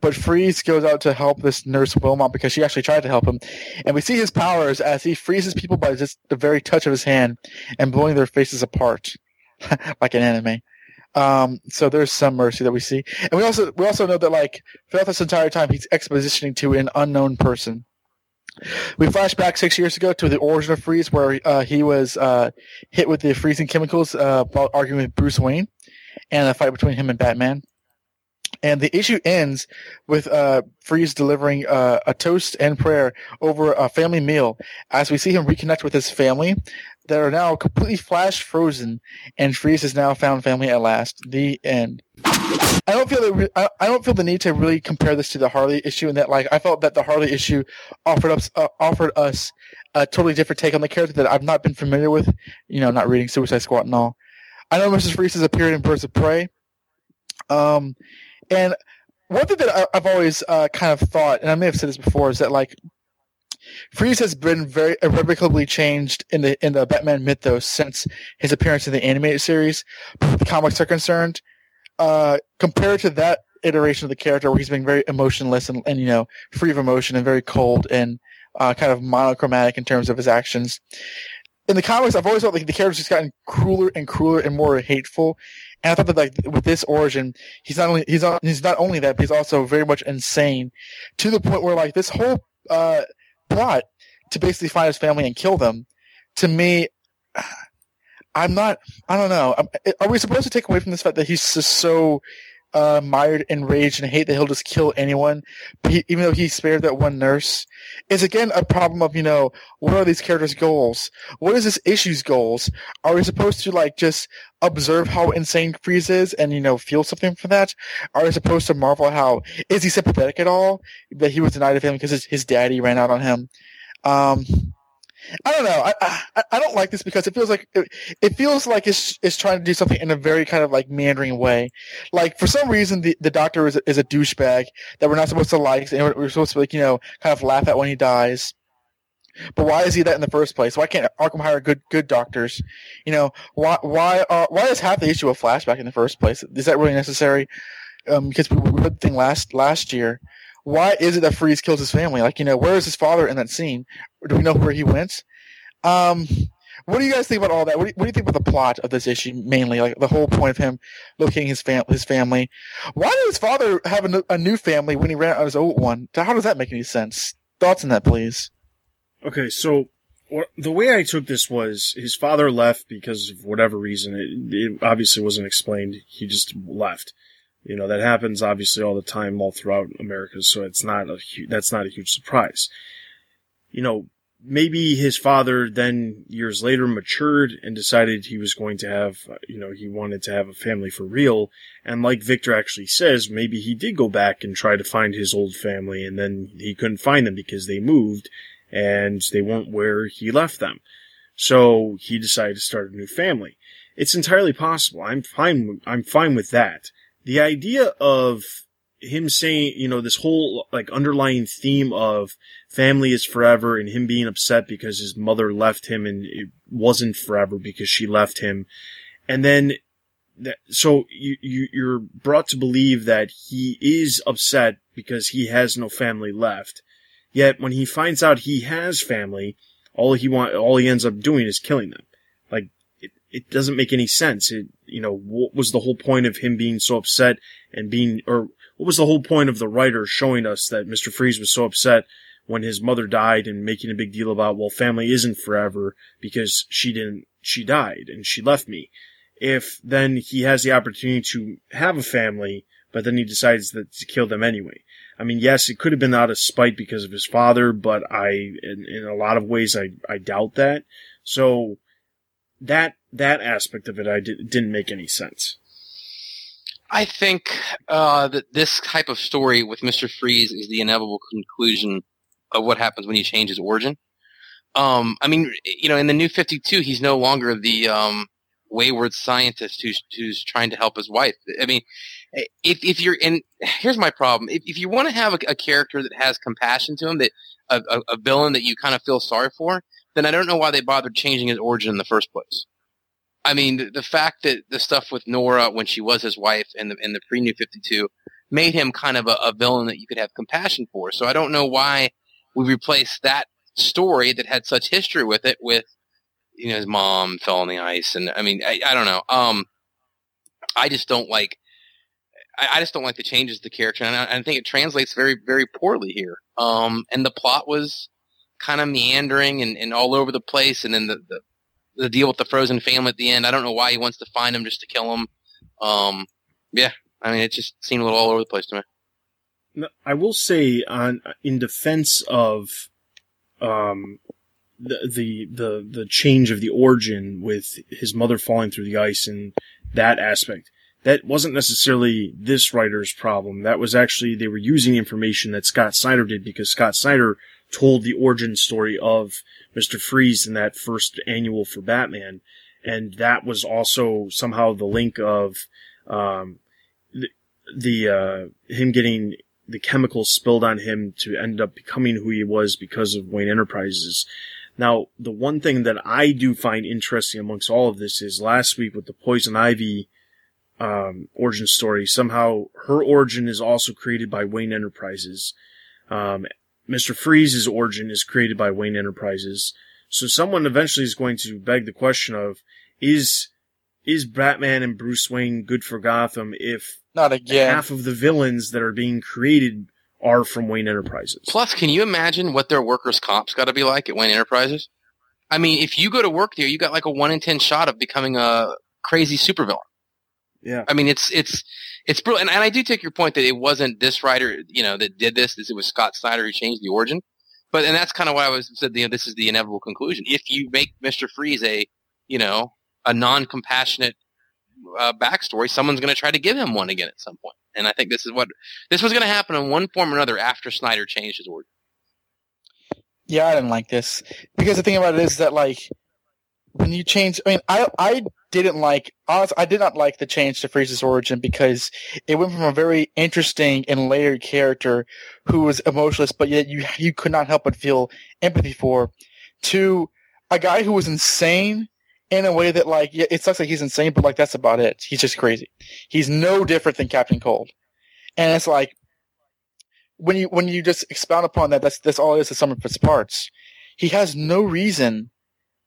but Freeze goes out to help this nurse Wilmot because she actually tried to help him, and we see his powers as he freezes people by just the very touch of his hand and blowing their faces apart, [laughs] like an anime. Um, so there's some mercy that we see, and we also we also know that like throughout this entire time he's expositioning to an unknown person. We flash back six years ago to the origin of Freeze, where uh, he was uh, hit with the freezing chemicals uh, while arguing with Bruce Wayne and a fight between him and Batman. And the issue ends with uh, Freeze delivering uh, a toast and prayer over a family meal as we see him reconnect with his family that are now completely flash frozen, and Freeze has now found family at last. The end. I don't feel the I don't feel the need to really compare this to the Harley issue, in that like I felt that the Harley issue offered us uh, offered us a totally different take on the character that I've not been familiar with. You know, not reading Suicide Squad and all. I know Mrs. Freeze has appeared in Birds of Prey. Um, and one thing that I, have always uh, kind of thought, and I may have said this before, is that like Freeze has been very irrevocably changed in the in the Batman mythos since his appearance in the animated series. The comics are concerned, uh, compared to that iteration of the character where he's been very emotionless and, and you know free of emotion and very cold and uh, kind of monochromatic in terms of his actions in the comics, I've always felt like the character's just gotten crueler and crueler and more hateful. And I thought that like with this origin, he's not only he's not he's not only that, but he's also very much insane to the point where like this whole uh, plot to basically find his family and kill them. To me, [sighs] I'm not. I don't know. Are we supposed to take away from this fact that he's just so uh, mired in rage and hate that he'll just kill anyone, he, even though he spared that one nurse, is again a problem of, you know, what are these characters' goals? What is this issue's goals? Are we supposed to, like, just observe how insane Freeze is and, you know, feel something for that? Are we supposed to marvel how, is he sympathetic at all? That he was denied a family because his, his daddy ran out on him? Um, I don't know. I, I, I don't like this because it feels like it, it, feels like it's it's trying to do something in a very kind of like meandering way. Like for some reason the, the doctor is a, is a douchebag that we're not supposed to like and we're supposed to like you know kind of laugh at when he dies. But why is he that in the first place? Why can't Arkham hire good good doctors? You know why why are, why is half the issue a flashback in the first place? Is that really necessary? Um, because we, we heard the thing last last year why is it that Freeze kills his family? Like, you know, where is his father in that scene? do we know where he went? Um, what do you guys think about all that? What do, you, what do you think about the plot of this issue mainly? Like the whole point of him locating his fam- his family. Why did his father have a, a new family when he ran out of his old one? How does that make any sense? Thoughts on that, please. Okay, so the way I took this was his father left because of whatever reason. It, it obviously wasn't explained. He just left. You know, that happens obviously all the time all throughout America, so it's not a that's not a huge surprise. You know, maybe his father then years later matured and decided he was going to have, you know, he wanted to have a family for real. And like Victor actually says, maybe he did go back and try to find his old family and then he couldn't find them because they moved and they weren't where he left them. So he decided to start a new family. It's entirely possible. I'm fine. I'm fine with that the idea of him saying, you know, this whole like underlying theme of family is forever and him being upset because his mother left him and it wasn't forever because she left him. And then that, so you, you, you're brought to believe that he is upset because he has no family left. Yet when he finds out he has family, all he want, all he ends up doing is killing them. Like, it, doesn't make any sense. It, you know, what was the whole point of him being so upset and being, or what was the whole point of the writer showing us that Mr. Freeze was so upset when his mother died and making a big deal about, well, family isn't forever because she didn't, she died and she left me. If then he has the opportunity to have a family, but then he decides that to kill them anyway. I mean, yes, it could have been out of spite because of his father, but I, in, in a lot of ways, I, I doubt that. So, that that aspect of it I did, didn't make any sense. I think uh, that this type of story with Mister Freeze is the inevitable conclusion of what happens when you change his origin. Um, I mean, you know, in the New Fifty Two, he's no longer the um, wayward scientist who's who's trying to help his wife. I mean, if if you're in, here's my problem: if if you want to have a, a, character that has compassion to him, that a, a, a villain that you kind of feel sorry for, then I don't know why they bothered changing his origin in the first place. I mean, the, the fact that the stuff with Nora when she was his wife in the the pre New Fifty Two made him kind of a, a villain that you could have compassion for. So I don't know why we replaced that story that had such history with it with you know his mom fell on the ice and i mean i, I don't know um i just don't like I, I just don't like the changes to the character and I, I, think it translates very very poorly here um and the plot was kind of meandering and, and all over the place and then the, the the deal with the frozen family at the end i don't know why he wants to find him just to kill him um yeah i mean it just seemed a little all over the place to me I will say on in defense of um, the, the the the change of the origin with his mother falling through the ice and that aspect. That wasn't necessarily this writer's problem. That was actually they were using information that Scott Snyder did because Scott Snyder told the origin story of Mr. Freeze in that first annual for Batman, and that was also somehow the link of um, the, the uh, him getting the chemicals spilled on him to end up becoming who he was because of Wayne Enterprises. Now, the one thing that I do find interesting amongst all of this is last week with the Poison Ivy um, origin story, somehow her origin is also created by Wayne Enterprises. Um, Mr. Freeze's origin is created by Wayne Enterprises. So someone eventually is going to beg the question of, is, is Batman and Bruce Wayne good for Gotham if not again. Half of the villains that are being created are from Wayne Enterprises. Plus, can you imagine what their workers' comps got to be like at Wayne Enterprises? I mean, if you go to work there, you got like a one in ten shot of becoming a crazy supervillain. Yeah. I mean, it's it's it's brilliant, and, and I do take your point that it wasn't this writer, you know, that did this. It was Scott Snyder who changed the origin. But and that's kind of why I was said, you know, this is the inevitable conclusion. If you make Mister Freeze a, you know, a non-compassionate uh, backstory, someone's going to try to give him one again at some point. And I think this is what this was going to happen in one form or another after Snyder changed his order. Yeah, I didn't like this because the thing about it is that like when you change, I mean, I I didn't like honestly, I did not like the change to Freeze's origin because it went from a very interesting and layered character who was emotionless, but yet you you could not help but feel empathy for, to a guy who was insane in a way that like yeah, it sucks like he's insane, but like that's about it. He's just crazy. He's no different than Captain Cold, and it's like when you when you just expound upon that, that's that's all it is. The sum of its parts. He has no reason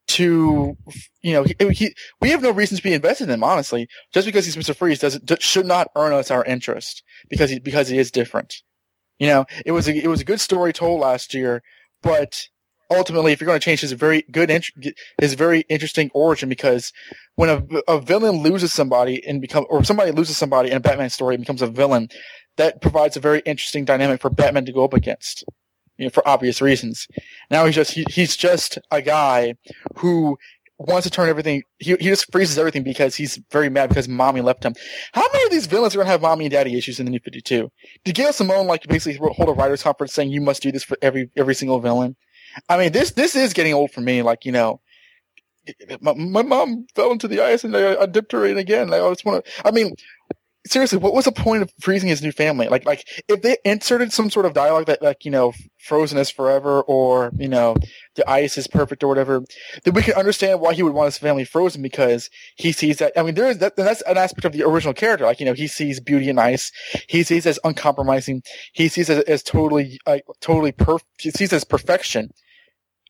to, you know, he, he, we have no reason to be invested in him. Honestly, just because he's Mister Freeze doesn't should not earn us our interest because he because he is different. You know, it was a, it was a good story told last year, but ultimately, if you're going to change his very good, his very interesting origin, because when a, a villain loses somebody and become, or somebody loses somebody in a Batman story and becomes a villain, that provides a very interesting dynamic for Batman to go up against, you know, for obvious reasons. Now he's just, he, he's just a guy who wants to turn everything, he, he just freezes everything because he's very mad because mommy left him. How many of these villains are to have mommy and daddy issues in the new 52? Did Gail Simone like basically hold a writer's conference saying you must do this for every, every single villain? I mean, this this is getting old for me. Like you know, my, my mom fell into the ice and I, I dipped her in again. I just want to. I mean, seriously, what was the point of freezing his new family? Like, like if they inserted some sort of dialogue that, like, you know, frozen is forever, or you know, the ice is perfect, or whatever, then we can understand why he would want his family frozen because he sees that. I mean, there is that. That's an aspect of the original character. Like, you know, he sees beauty in ice. He sees as uncompromising. He sees as, as totally, like, totally perfect. He sees as perfection.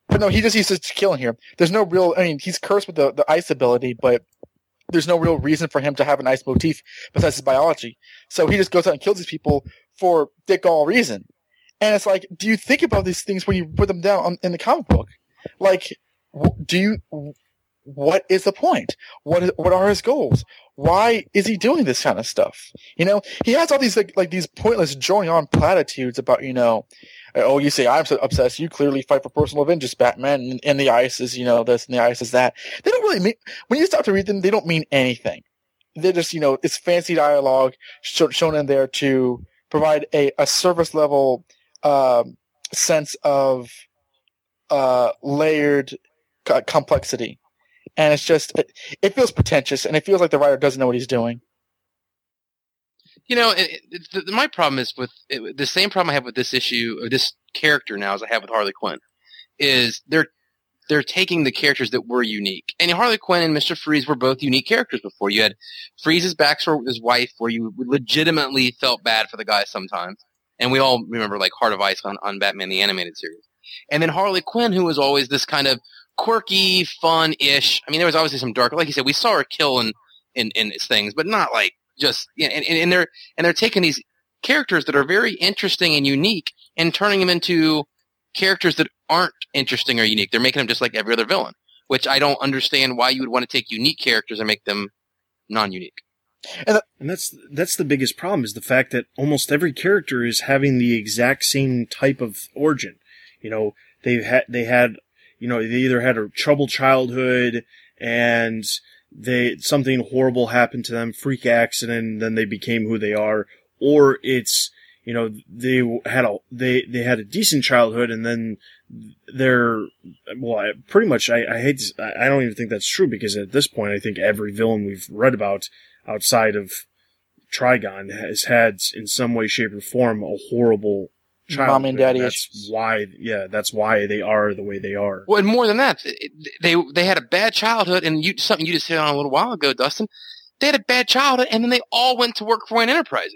But no, he just uses killing here. There's no real. I mean, he's cursed with the the ice ability, but there's no real reason for him to have an ice motif besides his biology. So he just goes out and kills these people for dick all reason. And it's like, do you think about these things when you put them down on, in the comic book? Like, do you, what is the point? What what are his goals? Why is he doing this kind of stuff? You know, he has all these like, like these pointless drawing on platitudes about, you know, oh, you say I'm so obsessed. You clearly fight for personal vengeance, Batman, and, and the ice is, you know, this and the ice is that. They don't really mean, when you start to read them, they don't mean anything. They're just, you know, it's fancy dialogue shown in there to provide a, a surface level, um, sense of, uh, layered complexity. And it's just it, it feels pretentious, and it feels like the writer doesn't know what he's doing. You know, it, it, my problem is with it, the same problem I have with this issue or this character now as I have with Harley Quinn is they're they're taking the characters that were unique. And Harley Quinn and Mr. Freeze were both unique characters before. You had Freeze's backstory with his wife where you legitimately felt bad for the guy sometimes. And we all remember like Heart of Ice on, on Batman the Animated Series. And then Harley Quinn, who was always this kind of quirky, fun-ish. I mean, there was obviously some dark, like you said, we saw her kill in, in, in things, but not like just, you know, and, and they're, and they're taking these characters that are very interesting and unique and turning them into characters that aren't interesting or unique. They're making them just like every other villain, which I don't understand why you would want to take unique characters and make them non-unique. And, that's that's the biggest problem is the fact that almost every character is having the exact same type of origin. You know, they've had they had you know they either had a troubled childhood and they something horrible happened to them, freak accident, and then they became who they are, or it's you know they had a they they had a decent childhood and then they're well I, pretty much I, I hate to, I don't even think that's true because at this point I think every villain we've read about outside of Trigon has had in some way shape or form a horrible. Mom and daddy that's issues. why yeah that's why they are the way they are Well, and more than that, they they had a bad childhood, and you something you just hit on a little while ago, Dustin. They had a bad childhood, and then they all went to work for Wayne Enterprises.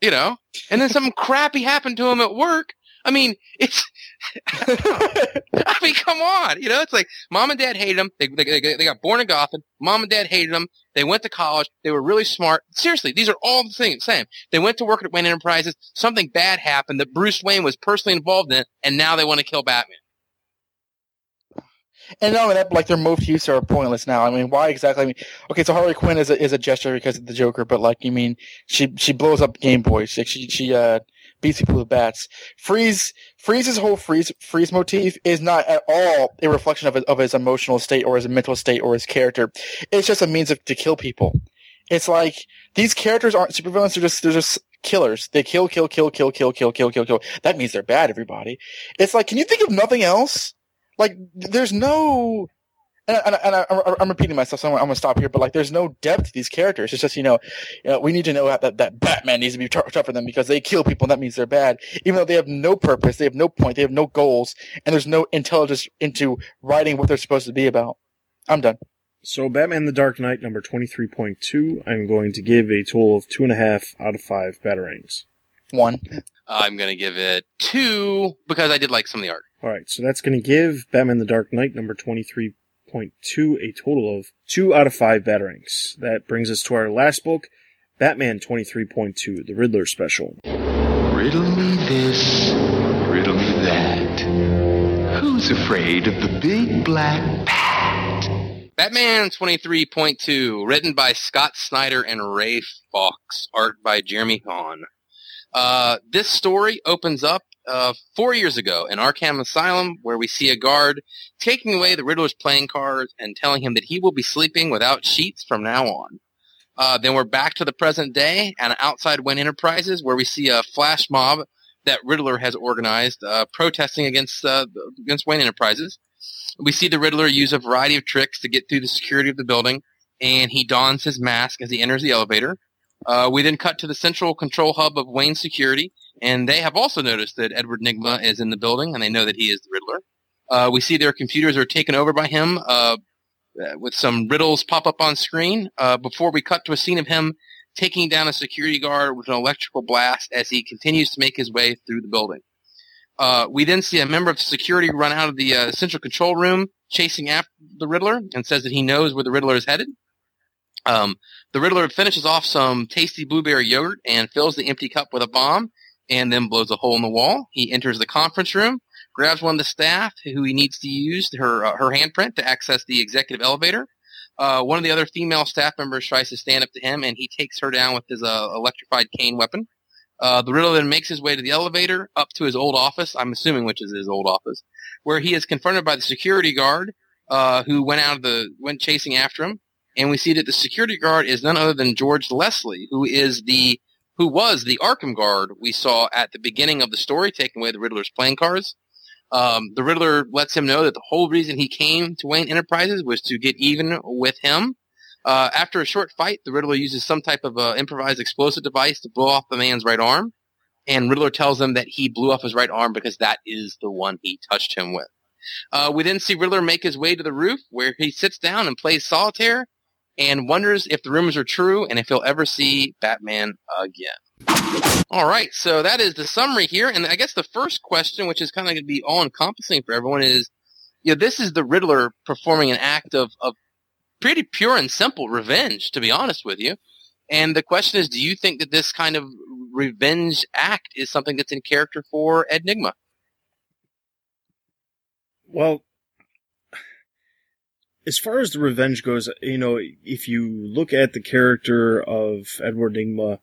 You know, and then something [laughs] crappy happened to them at work. I mean, it's. [laughs] I mean, come on. You know, it's like mom and dad hated them. They, they, they, got born in Gotham. Mom and dad hated them. They went to college. They were really smart. Seriously, these are all the things, same. They went to work at Wayne Enterprises. Something bad happened that Bruce Wayne was personally involved in, and now they want to kill Batman. And not only that, like their motifs are pointless now. I mean, why exactly? I mean, okay, so Harley Quinn is a, is a gesture because of the Joker, but like, you mean, she she blows up Game Boys. She she uh people with bats. Freeze Freeze's whole freeze freeze motif is not at all a reflection of his, of his emotional state or his mental state or his character. It's just a means of, to kill people. It's like these characters aren't supervillains; they're just they're just killers. They kill, kill, kill, kill, kill, kill, kill, kill, kill. That means they're bad. Everybody. It's like, can you think of nothing else? Like, there's no. And, and, and I, am repeating myself, so I'm, I'm going to stop here. But like, there's no depth to these characters. It's just you know, you know we need to know that that Batman needs to be tougher for them because they kill people. and That means they're bad, even though they have no purpose, they have no point, they have no goals, and there's no intelligence into writing what they're supposed to be about. I'm done. So, Batman the Dark Knight number 23.2, I'm going to give a total of two and a half out of five batarangs. One. I'm going to give it two because I did like some of the art. Alright, so that's going to give Batman the Dark Knight number 23.2 a total of two out of five batarangs. That brings us to our last book, Batman 23.2, the Riddler special. Riddle me this, riddle me that. Who's afraid of the big black bat? Batman 23.2, written by Scott Snyder and Ray Fawkes, art by Jeremy Haun. Uh, this story opens up uh, four years ago in Arkham Asylum, where we see a guard taking away the Riddler's playing cards and telling him that he will be sleeping without sheets from now on. Uh, then we're back to the present day and outside Wayne Enterprises, where we see a flash mob that Riddler has organized, uh, protesting against uh, against Wayne Enterprises. We see the Riddler use a variety of tricks to get through the security of the building, and he dons his mask as he enters the elevator. Uh, we then cut to the central control hub of Wayne Security, and they have also noticed that Edward Nygma is in the building, and they know that he is the Riddler. Uh, we see their computers are taken over by him, uh, with some riddles pop up on screen, uh, before we cut to a scene of him taking down a security guard with an electrical blast as he continues to make his way through the building. Uh, we then see a member of security run out of the uh, central control room chasing after the Riddler and says that he knows where the Riddler is headed. Um, the Riddler finishes off some tasty blueberry yogurt and fills the empty cup with a bomb and then blows a hole in the wall. He enters the conference room, grabs one of the staff who he needs to use her uh, her handprint to access the executive elevator. Uh, one of the other female staff members tries to stand up to him, and he takes her down with his uh, electrified cane weapon. Uh, the Riddler then makes his way to the elevator up to his old office, I'm assuming which is his old office, where he is confronted by the security guard, uh, who went out of the, went chasing after him. And we see that the security guard is none other than George Leslie, who is the, who was the Arkham guard we saw at the beginning of the story, taking away the Riddler's playing cards. Um, the Riddler lets him know that the whole reason he came to Wayne Enterprises was to get even with him. Uh, after a short fight, the Riddler uses some type of uh, improvised explosive device to blow off the man's right arm. And Riddler tells him that he blew off his right arm because that is the one he touched him with. Uh, we then see Riddler make his way to the roof where he sits down and plays solitaire and wonders if the rumors are true and if he'll ever see Batman again. All right, so that is the summary here, and I guess the first question, which is kind of going to be all encompassing for everyone, is you know this is the Riddler performing an act of of pretty pure and simple revenge, to be honest with you. And the question is, do you think that this kind of revenge act is something that's in character for Enigma? Well, as far as the revenge goes, you know, if you look at the character of Edward Nygma,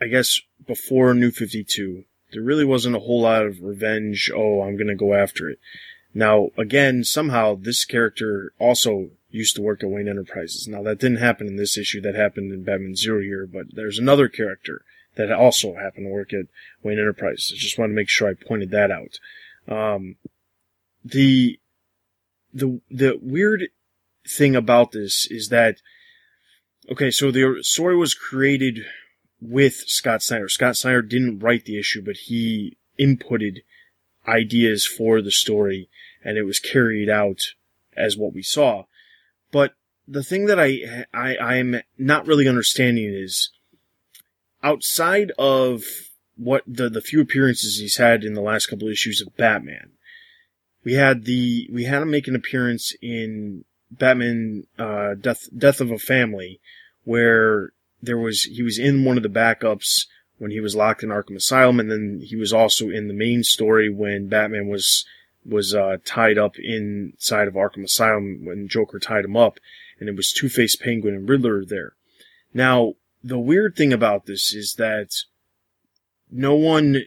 I guess before New 52, there really wasn't a whole lot of revenge. Oh, I'm going to go after it. Now, again, somehow this character also used to work at Wayne Enterprises. Now, that didn't happen in this issue. That happened in Batman Zero Year, but there's another character that also happened to work at Wayne Enterprises. I just want to make sure I pointed that out. Um, the the the weird thing about this is that okay, so the story was created with Scott Snyder. Scott Snyder didn't write the issue, but he inputted ideas for the story, and it was carried out as what we saw. But the thing that I I I'm not really understanding is outside of what the the few appearances he's had in the last couple of issues of Batman we had the we had him make an appearance in Batman uh, Death Death of a Family, where there was he was in one of the backups when he was locked in Arkham Asylum, and then he was also in the main story when Batman was was uh, tied up inside of Arkham Asylum when Joker tied him up, and it was Two Face, Penguin, and Riddler there. Now the weird thing about this is that no one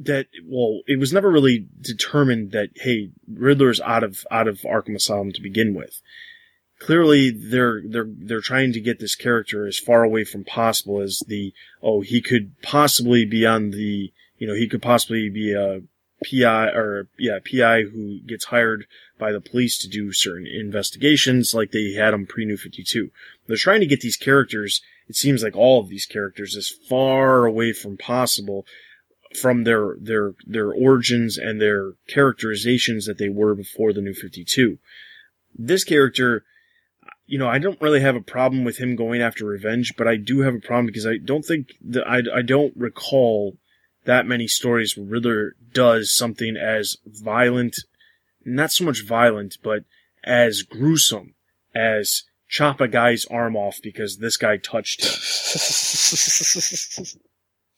that well, it was never really determined that hey, Riddler's out of out of Arkham Asylum to begin with. Clearly, they're they're they're trying to get this character as far away from possible as the oh he could possibly be on the you know he could possibly be a PI or yeah PI who gets hired by the police to do certain investigations like they had him pre New Fifty Two. They're trying to get these characters. It seems like all of these characters as far away from possible from their their their origins and their characterizations that they were before the new 52. This character, you know, I don't really have a problem with him going after revenge, but I do have a problem because I don't think that I I don't recall that many stories where Riddler does something as violent, not so much violent, but as gruesome as chop a guy's arm off because this guy touched him. [laughs]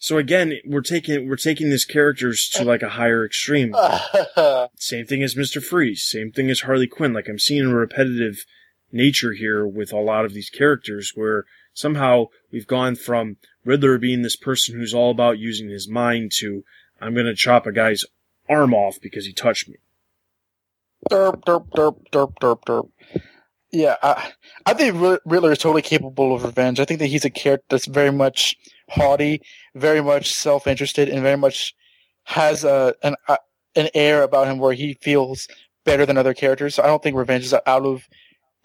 So again, we're taking we're taking these characters to like a higher extreme. [laughs] same thing as Mister Freeze. Same thing as Harley Quinn. Like I'm seeing a repetitive nature here with a lot of these characters, where somehow we've gone from Riddler being this person who's all about using his mind to I'm going to chop a guy's arm off because he touched me. Derp, derp, derp, derp, derp, derp. Yeah, I, I think Riddler is totally capable of revenge. I think that he's a character that's very much haughty, very much self-interested, and very much has a an a, an air about him where he feels better than other characters. So I don't think revenge is out of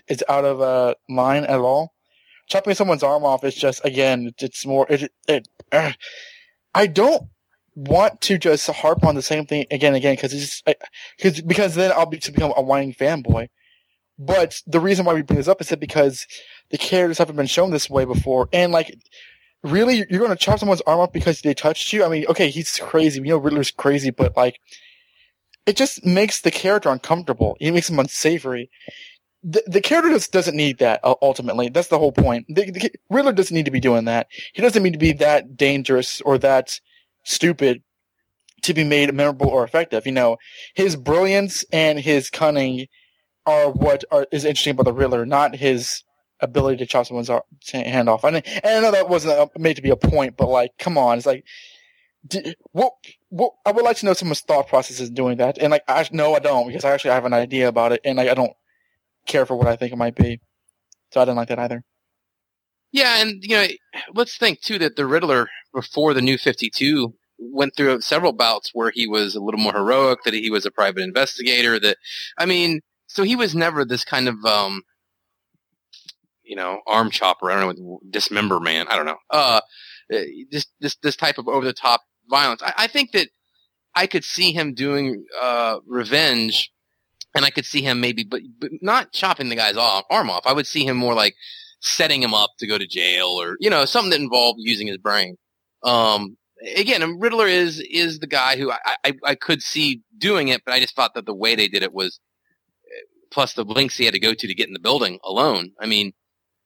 is out of uh, line at all. Chopping someone's arm off is just again, it's more. It, it uh, I don't want to just harp on the same thing again and again because it's because because then I'll be to become a whining fanboy. But the reason why we bring this up is that because the characters haven't been shown this way before, and like really, you're going to chop someone's arm off because they touched you? I mean, okay, he's crazy. We know Riddler's crazy, but like, it just makes the character uncomfortable. It makes him unsavory. The, the character just doesn't need that, ultimately. That's the whole point. The, the, Riddler doesn't need to be doing that. He doesn't need to be that dangerous or that stupid to be made memorable or effective. You know, his brilliance and his cunning are what are, is interesting about the Riddler, not his ability to chop someone's hand off. And, and I know that wasn't made to be a point, but like, come on, it's like, did, what, what, I would like to know someone's thought process processes doing that. And like, I, no, I don't, because I actually have an idea about it, and like, I don't care for what I think it might be. So I didn't like that either. Yeah, and you know, let's think too that the Riddler before the New Fifty Two went through several bouts where he was a little more heroic, that he was a private investigator. That I mean, so he was never this kind of um, you know, arm chopper. I don't know, dismember man. I don't know. Uh, this this this type of over the top violence. I, I think that I could see him doing uh, revenge, and I could see him maybe, but but not chopping the guy's off, arm off. I would see him more like setting him up to go to jail, or you know, something that involved using his brain. Um, again, Riddler is is the guy who I, I I could see doing it, but I just thought that the way they did it was, plus the links he had to go to to get in the building alone. I mean,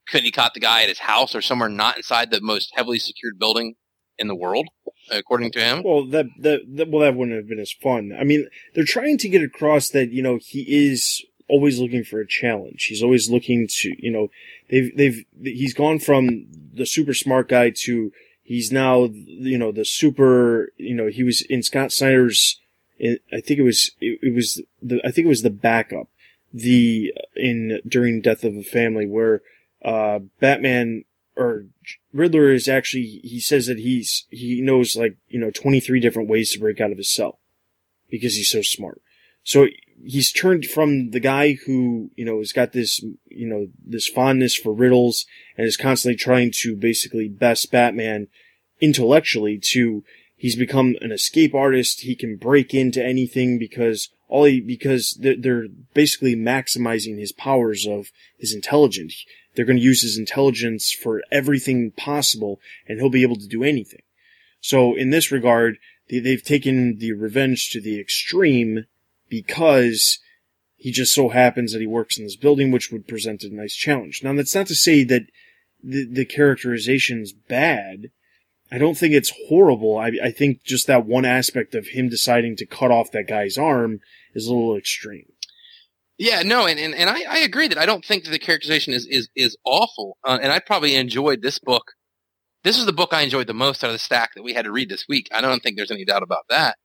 couldn't he caught the guy at his house or somewhere not inside the most heavily secured building in the world, according to him? Well, that, that, that well, that wouldn't have been as fun. I mean, they're trying to get across that you know he is always looking for a challenge. He's always looking to you know they've they've he's gone from the super smart guy to he's now you know the super you know he was in Scott Snyder's I think it was it, it was the I think it was the backup the in during Death of a Family where uh Batman or Riddler is actually he says that he's he knows like you know 23 different ways to break out of his cell because he's so smart. So he's turned from the guy who you know has got this you know this fondness for riddles and is constantly trying to basically best Batman intellectually to he's become an escape artist. He can break into anything because all he because they're, they're basically maximizing his powers of his intelligence. They're going to use his intelligence for everything possible, and he'll be able to do anything. So in this regard, they've taken the revenge to the extreme because he just so happens that he works in this building, which would present a nice challenge. Now, that's not to say that the, the characterization's bad. I don't think it's horrible. I, I think just that one aspect of him deciding to cut off that guy's arm is a little extreme. Yeah, no, and, and, and I, I agree that I don't think that the characterization is, is, is awful. Uh, and I probably enjoyed this book. This is the book I enjoyed the most out of the stack that we had to read this week. I don't think there's any doubt about that.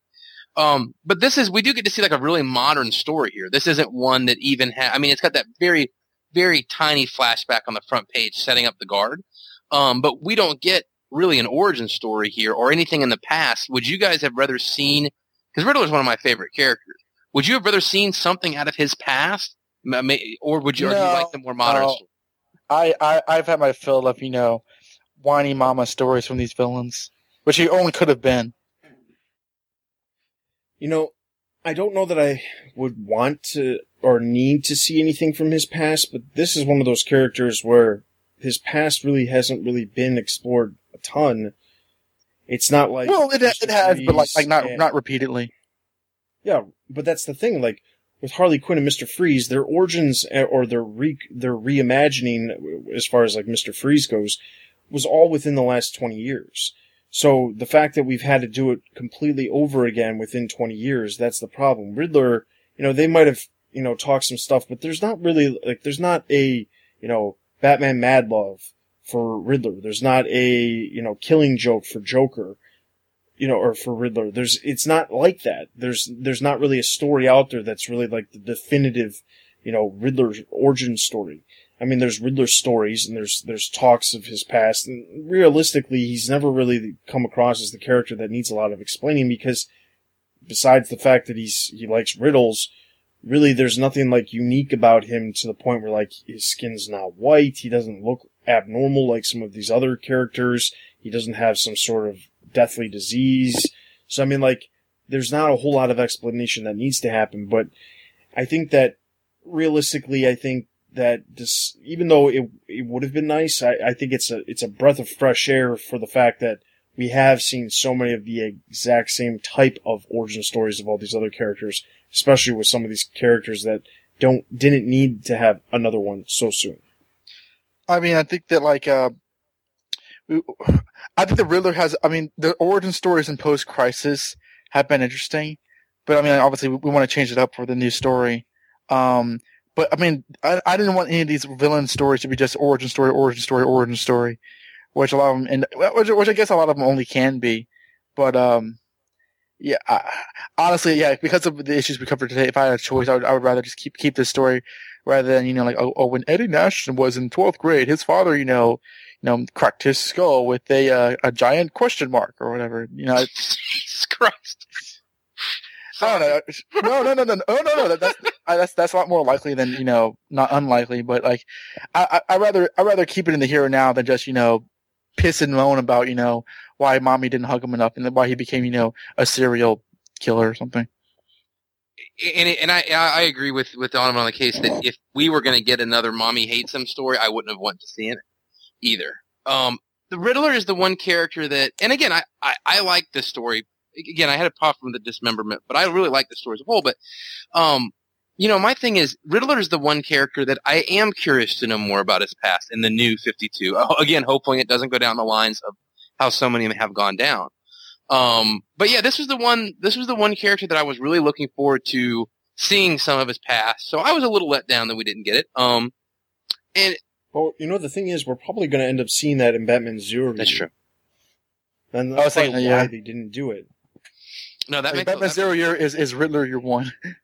Um, but this is, we do get to see like a really modern story here. This isn't one that even ha- I mean, it's got that very, very tiny flashback on the front page setting up the guard. Um, but we don't get really an origin story here or anything in the past. Would you guys have rather seen, because Riddler is one of my favorite characters. Would you have rather seen something out of his past, or would you, no, or you like the more modern? No. I, I I've had my fill of you know whiny mama stories from these villains, which he only could have been. You know, I don't know that I would want to or need to see anything from his past, but this is one of those characters where his past really hasn't really been explored a ton. It's not like well, it, it has, but like like not and, not repeatedly. Yeah, but that's the thing. Like with Harley Quinn and Mister Freeze, their origins eh, or their re their reimagining, as far as like Mister Freeze goes, was all within the last twenty years. So the fact that we've had to do it completely over again within 20 years, that's the problem. Riddler, you know, they might have, you know, talked some stuff, but there's not really, like, there's not a, you know, Batman Mad Love for Riddler. There's not a, you know, killing joke for Joker, you know, or for Riddler. There's, it's not like that. There's, there's not really a story out there that's really like the definitive, you know, Riddler origin story. I mean, there's Riddler stories and there's there's talks of his past, and realistically, he's never really come across as the character that needs a lot of explaining because, besides the fact that he's he likes riddles, really there's nothing like unique about him to the point where like his skin's not white, he doesn't look abnormal like some of these other characters, he doesn't have some sort of deathly disease. So I mean, like, there's not a whole lot of explanation that needs to happen, but I think that realistically, I think that this, even though it it would have been nice, I, I think it's a it's a breath of fresh air for the fact that we have seen so many of the exact same type of origin stories of all these other characters, especially with some of these characters that don't didn't need to have another one so soon. I mean, I think that like uh, I think the Riddler has. I mean, the origin stories in post Crisis have been interesting, but I mean, obviously, we, we want to change it up for the new story. Um, but I mean, I, I didn't want any of these villain stories to be just origin story, origin story, origin story, which a lot of them, and which, which I guess a lot of them only can be. But um, yeah, I, honestly, yeah, because of the issues we covered today, if I had a choice, I would, I would rather just keep keep this story rather than you know like oh, oh when Eddie Nash was in twelfth grade, his father, you know, you know, cracked his skull with a uh, a giant question mark or whatever. You know, [laughs] Jesus Christ. No, no, no, no, no, no, no. That, that's that's that's a lot more likely than you know, not unlikely. But like, I I rather I rather keep it in the here and now than just you know, piss and moan about you know why mommy didn't hug him enough and why he became you know a serial killer or something. And and I I agree with with Donovan on the case that if we were going to get another mommy hates him story, I wouldn't have wanted to see it either. Um, the Riddler is the one character that, and again, I, I, I like this story. Again, I had a problem with the dismemberment, but I really like the story as a whole. But, um, you know, my thing is Riddler is the one character that I am curious to know more about his past in the new 52. Again, hopefully it doesn't go down the lines of how so many have gone down. Um, but yeah, this was the one, this was the one character that I was really looking forward to seeing some of his past. So I was a little let down that we didn't get it. Um, and well, you know, the thing is, we're probably going to end up seeing that in Batman Zero. That's true. And I was that's saying, why yeah. they didn't do it. No, that Like, makes Batman that- Zero Year is is Riddler Year One. [laughs]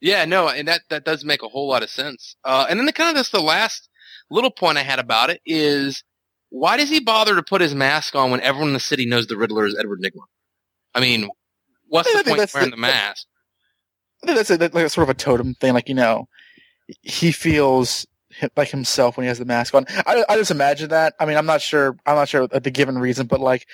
Yeah, no, and that that does make a whole lot of sense. Uh, and then the kind of this the last little point I had about it is why does he bother to put his mask on when everyone in the city knows the Riddler is Edward Nygma? I mean, what's I the point of wearing the- the mask? I think that's a, that's like a sort of a totem thing. Like you know, he feels like himself when he has the mask on. I, I just imagine that. I mean, I'm not sure. I'm not sure the given reason, but like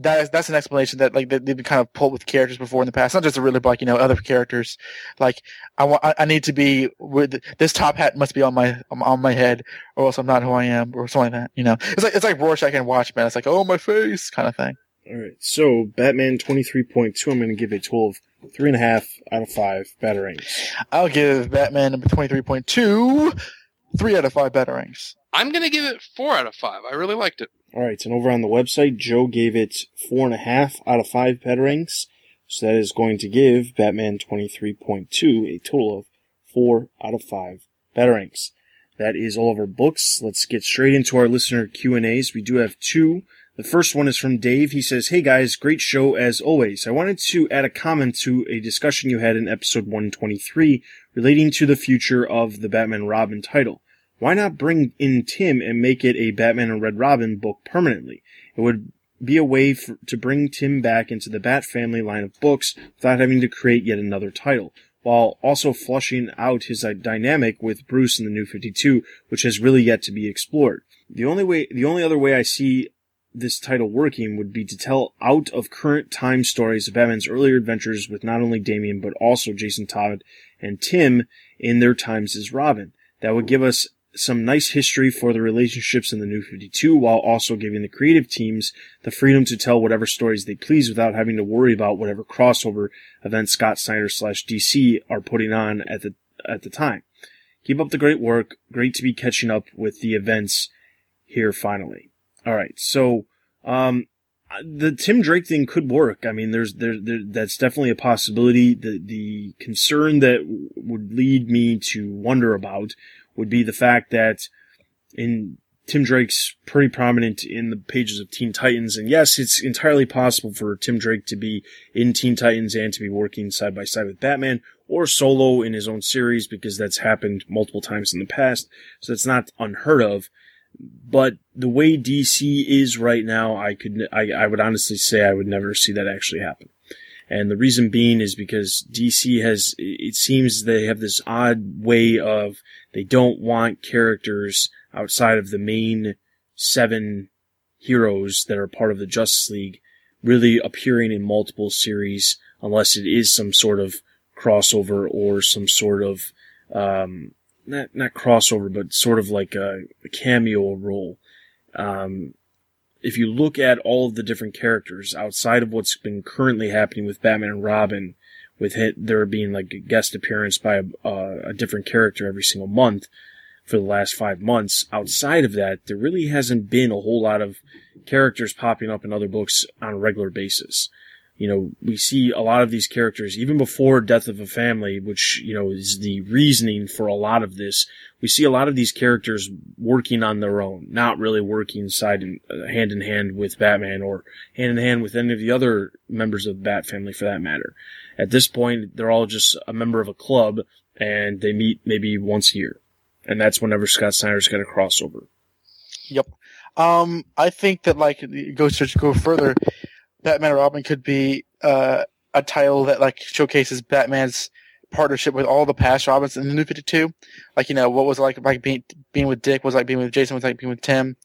that is that's an explanation that like they, they've been kind of pulled with characters before in the past. Not just a really, but like you know, other characters. Like I want, I, I need to be with this top hat must be on my um, on my head, or else I'm not who I am, or something like that. You know, it's like it's like Rorschach and Watchmen. It's like oh my face kind of thing. All right, so Batman twenty three point two. I'm going to give it total of three and a half out of five batarangs. I'll give Batman number twenty three point two three out of five batarangs. I'm gonna give it four out of five. I really liked it. All right, and over on the website, Joe gave it four and a half out of five batarangs. So that is going to give Batman 23.2 a total of four out of five batarangs. That is all of our books. Let's get straight into our listener Q&As. We do have two. The first one is from Dave. He says, Hey guys, great show as always. I wanted to add a comment to a discussion you had in episode 123 relating to the future of the Batman Robin title. Why not bring in Tim and make it a Batman and Red Robin book permanently? It would be a way for, to bring Tim back into the Bat family line of books without having to create yet another title, while also flushing out his uh, dynamic with Bruce in the New 52, which has really yet to be explored. The only way, the only other way I see this title working would be to tell out of current time stories of Batman's earlier adventures with not only Damian but also Jason Todd and Tim in their times as Robin. That would give us some nice history for the relationships in the New 52 while also giving the creative teams the freedom to tell whatever stories they please without having to worry about whatever crossover events Scott Snyder slash DC are putting on at the, at the time. Keep up the great work. Great to be catching up with the events here finally. All right. So, um, the Tim Drake thing could work. I mean, there's, there, there, that's definitely a possibility. The, the concern that would lead me to wonder about would be the fact that in Tim Drake's pretty prominent in the pages of Teen Titans. And yes, it's entirely possible for Tim Drake to be in Teen Titans and to be working side by side with Batman or solo in his own series because that's happened multiple times in the past. So that's not unheard of. But the way DC is right now, I could, I, I would honestly say I would never see that actually happen. And the reason being is because DC has, it seems they have this odd way of, they don't want characters outside of the main seven heroes that are part of the Justice League really appearing in multiple series unless it is some sort of crossover or some sort of, um, not, not crossover, but sort of like a, a cameo role. Um, if you look at all of the different characters outside of what's been currently happening with Batman and Robin, with it, there being like a guest appearance by a, uh, a different character every single month for the last five months, outside of that, there really hasn't been a whole lot of characters popping up in other books on a regular basis. You know, we see a lot of these characters, even before Death of a Family, which, you know, is the reasoning for a lot of this. We see a lot of these characters working on their own, not really working side and uh, hand in hand with Batman or hand in hand with any of the other members of the Bat family for that matter. At this point, they're all just a member of a club and they meet maybe once a year. And that's whenever Scott Snyder's got a crossover. Yep. Um, I think that like it goes to go further. Batman and Robin could be uh, a title that like showcases Batman's partnership with all the past Robins in the New Fifty Two. Like you know what was it like like being being with Dick was like being with Jason was like being with Tim.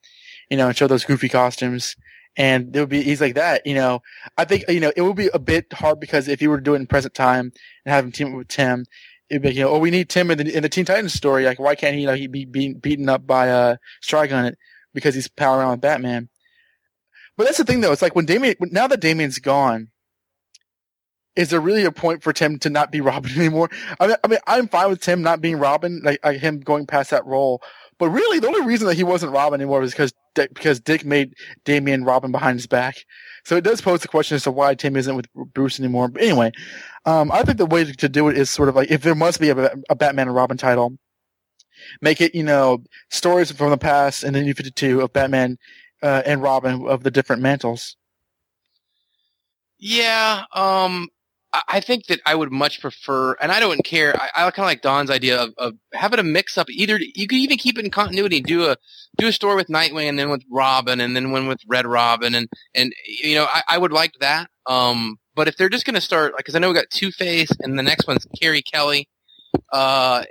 You know, and show those goofy costumes. And it would be he's like that. You know, I think you know it would be a bit hard because if you were to do it in present time and have him team up with Tim, it'd be you know oh we need Tim in the in the Teen Titans story. Like why can't he you know he be being beaten up by uh Trigon it because he's palling around with Batman. But that's the thing, though. It's like when Damian, now that Damian's gone, is there really a point for Tim to not be [laughs] Robin anymore? I mean, I mean, I'm fine with Tim not being Robin, like, like him going past that role. But really, the only reason that he wasn't Robin anymore was because because Dick made Damian Robin behind his back. So it does pose the question as to why Tim isn't with Bruce anymore. But anyway, um, I think the way to do it is sort of like if there must be a, a Batman and Robin title, make it you know stories from the past and then New Fifty Two of Batman uh, and Robin of the different mantles. Yeah, um, I think that I would much prefer, and I don't care. I, I kind of like Don's idea of, of having a mix up. Either you could even keep it in continuity, do a do a story with Nightwing, and then with Robin, and then one with Red Robin, and and you know I, I would like that. Um, but if they're just going to start, like, because I know we got Two Face, and the next one's Carrie Kelly, uh,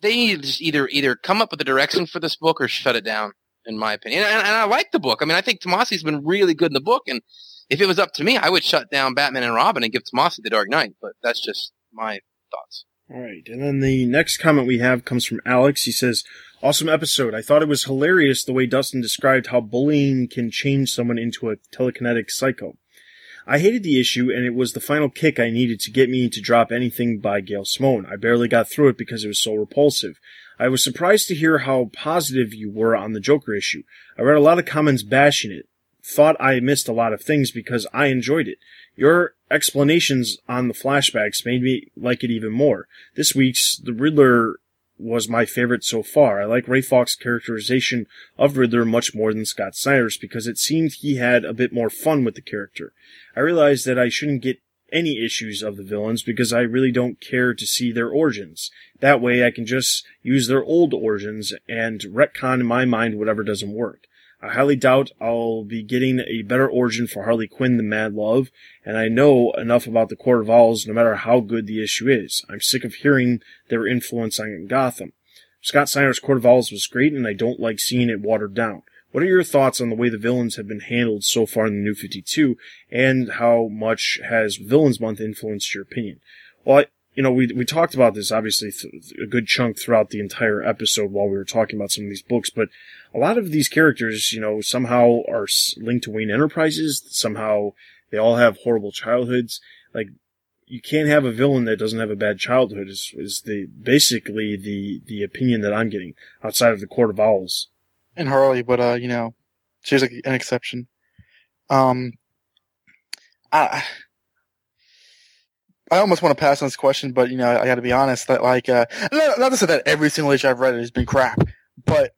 they need to just either either come up with a direction for this book or shut it down. In my opinion, and, and I like the book. I mean, I think Tomasi's been really good in the book, and if it was up to me, I would shut down Batman and Robin and give Tomasi the Dark Knight. But that's just my thoughts. All right, and then the next comment we have comes from Alex. He says, "Awesome episode. I thought it was hilarious the way Dustin described how bullying can change someone into a telekinetic psycho. I hated the issue, and it was the final kick I needed to get me to drop anything by Gail Simone. I barely got through it because it was so repulsive. I was surprised to hear how positive you were on the Joker issue. I read a lot of comments bashing it thought I missed a lot of things because I enjoyed it. Your explanations on the flashbacks made me like it even more. This week's The Riddler was my favorite so far. I like Ray Fawkes's characterization of Riddler much more than Scott Snyder's because it seemed he had a bit more fun with the character. I realized that I shouldn't get any issues of the villains because I really don't care to see their origins. That way I can just use their old origins and retcon in my mind whatever doesn't work. I highly doubt I'll be getting a better origin for Harley Quinn than Mad Love, and I know enough about the Court of Owls no matter how good the issue is. I'm sick of hearing their influence on Gotham. Scott Snyder's Court of Owls was great, and I don't like seeing it watered down. What are your thoughts on the way the villains have been handled so far in the New 52, and how much has Villains Month influenced your opinion? Well, I, you know, we, we talked about this obviously th- a good chunk throughout the entire episode while we were talking about some of these books, but a lot of these characters, you know, somehow are linked to Wayne Enterprises. Somehow they all have horrible childhoods. Like, you can't have a villain that doesn't have a bad childhood is, is the, basically the, the opinion that I'm getting outside of the Court of Owls. And Harley, but, uh, you know, she's like an exception. Um, I, I almost want to pass on this question, but you know, I got to be honest that like, uh, not, not to say that every single issue I've read has been crap, but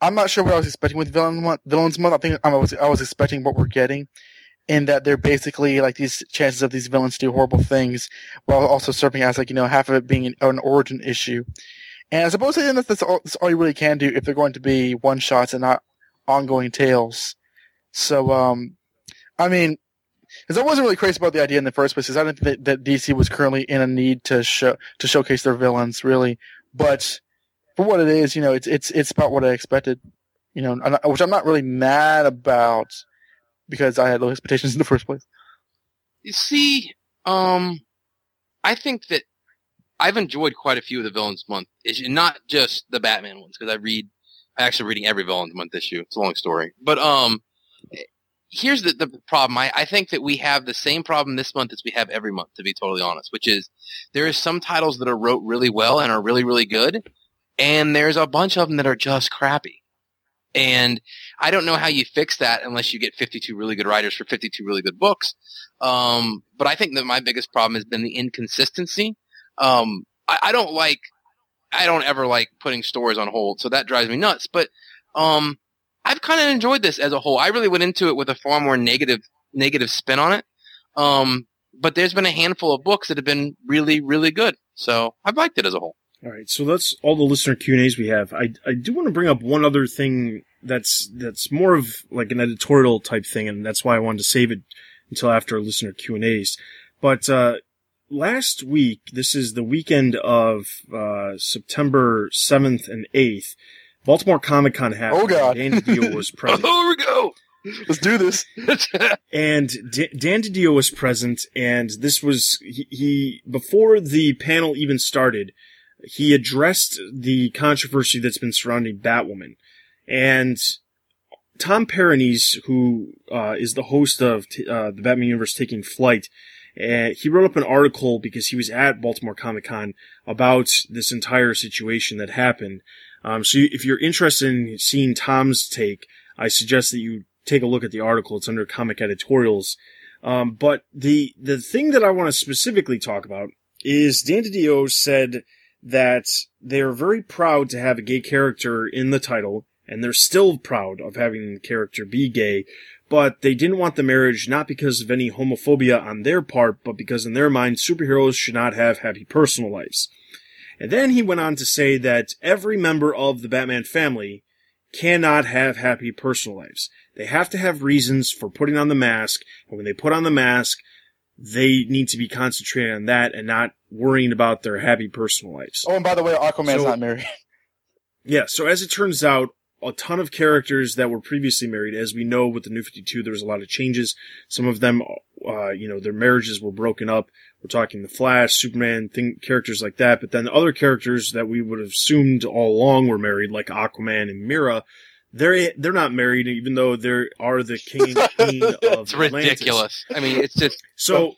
I'm not sure what I was expecting with Villain Month. Villains Month. I think I was I was expecting what we're getting, in that they're basically like these chances of these villains do horrible things, while also serving as like you know half of it being an, an origin issue. And I suppose that's, all, that's all you really can do if they're going to be one shots and not ongoing tales. So, um, I mean, because I wasn't really crazy about the idea in the first place. Because I didn't think that, that DC was currently in a need to show to showcase their villains, really. But for what it is, you know, it's it's it's about what I expected. You know, which I'm not really mad about because I had low expectations in the first place. You see, um, I think that I've enjoyed quite a few of the Villains Month issues, not just the Batman ones, because I read, I'm actually reading every Villains Month issue. It's a long story, but um, here's the, the problem. I, I think that we have the same problem this month as we have every month, to be totally honest, which is there is some titles that are wrote really well and are really, really good. And there's a bunch of them that are just crappy. And I don't know how you fix that unless you get 52 really good writers for 52 really good books. Um, but I think that my biggest problem has been the inconsistency. Um, I, I don't like, I don't ever like putting stories on hold, so that drives me nuts. But, um, I've kind of enjoyed this as a whole. I really went into it with a far more negative, negative spin on it. Um, but there's been a handful of books that have been really, really good. So I've liked it as a whole. All right, so that's all the listener Q and A's we have. I I do want to bring up one other thing that's that's more of like an editorial type thing, and that's why I wanted to save it until after listener Q and A's. But uh, last week, this is the weekend of uh, September seventh and eighth. Baltimore Comic Con happened. Oh God, Dan DiDio was [laughs] present. oh, here we go. Let's do this. [laughs] [laughs] and D- Dan DiDio was present, and this was he, he before the panel even started he addressed the controversy that's been surrounding Batwoman. And Tom Paranese, who uh, is the host of t- uh, the Batman Universe Taking Flight, uh, he wrote up an article because he was at Baltimore Comic Con about this entire situation that happened. Um, so if you're interested in seeing Tom's take, I suggest that you take a look at the article. It's under comic editorials. Um, but the the thing that I want to specifically talk about is Dan DiDio said that they're very proud to have a gay character in the title, and they're still proud of having the character be gay, but they didn't want the marriage not because of any homophobia on their part, but because in their mind, superheroes should not have happy personal lives. And then he went on to say that every member of the Batman family cannot have happy personal lives. They have to have reasons for putting on the mask, and when they put on the mask, they need to be concentrating on that and not worrying about their happy personal lives. Oh, and by the way, Aquaman's So- not married. [laughs] Yeah, so as it turns out, a ton of characters that were previously married, as we know with the New 52, there was a lot of changes. Some of them, uh, you know, their marriages were broken up. We're talking the Flash, Superman, thing, characters like that. But then the other characters that we would have assumed all along were married, like Aquaman and Mera, they're, they're not married, even though they are the [laughs] king and queen of It's Atlantis. ridiculous. I mean, it's just So,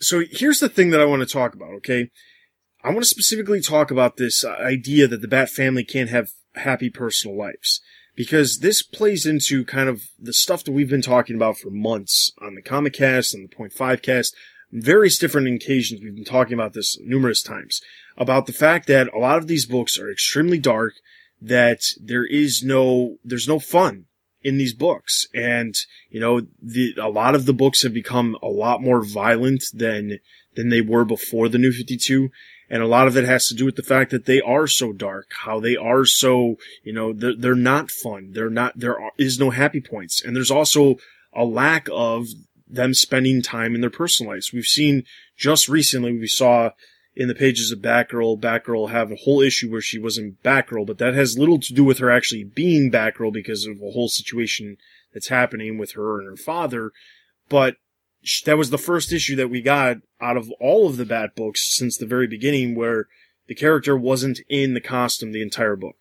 so here's the thing that I want to talk about, okay? I want to specifically talk about this idea that the Bat family can't have happy personal lives. Because this plays into kind of the stuff that we've been talking about for months on the Comic Cast and the Point Five Cast. Various different occasions we've been talking about this numerous times. About the fact that a lot of these books are extremely dark, that there is no, there's no fun in these books. And, you know, the, a lot of the books have become a lot more violent than, than they were before the New 52. And a lot of it has to do with the fact that they are so dark, how they are so, you know, they're, they're not fun. They're not, there are, is no happy points. And there's also a lack of them spending time in their personal lives. We've seen just recently, we saw in the pages of Batgirl, Batgirl have a whole issue where she wasn't Batgirl, but that has little to do with her actually being Batgirl because of a whole situation that's happening with her and her father. But that was the first issue that we got out of all of the Bat books since the very beginning where the character wasn't in the costume the entire book.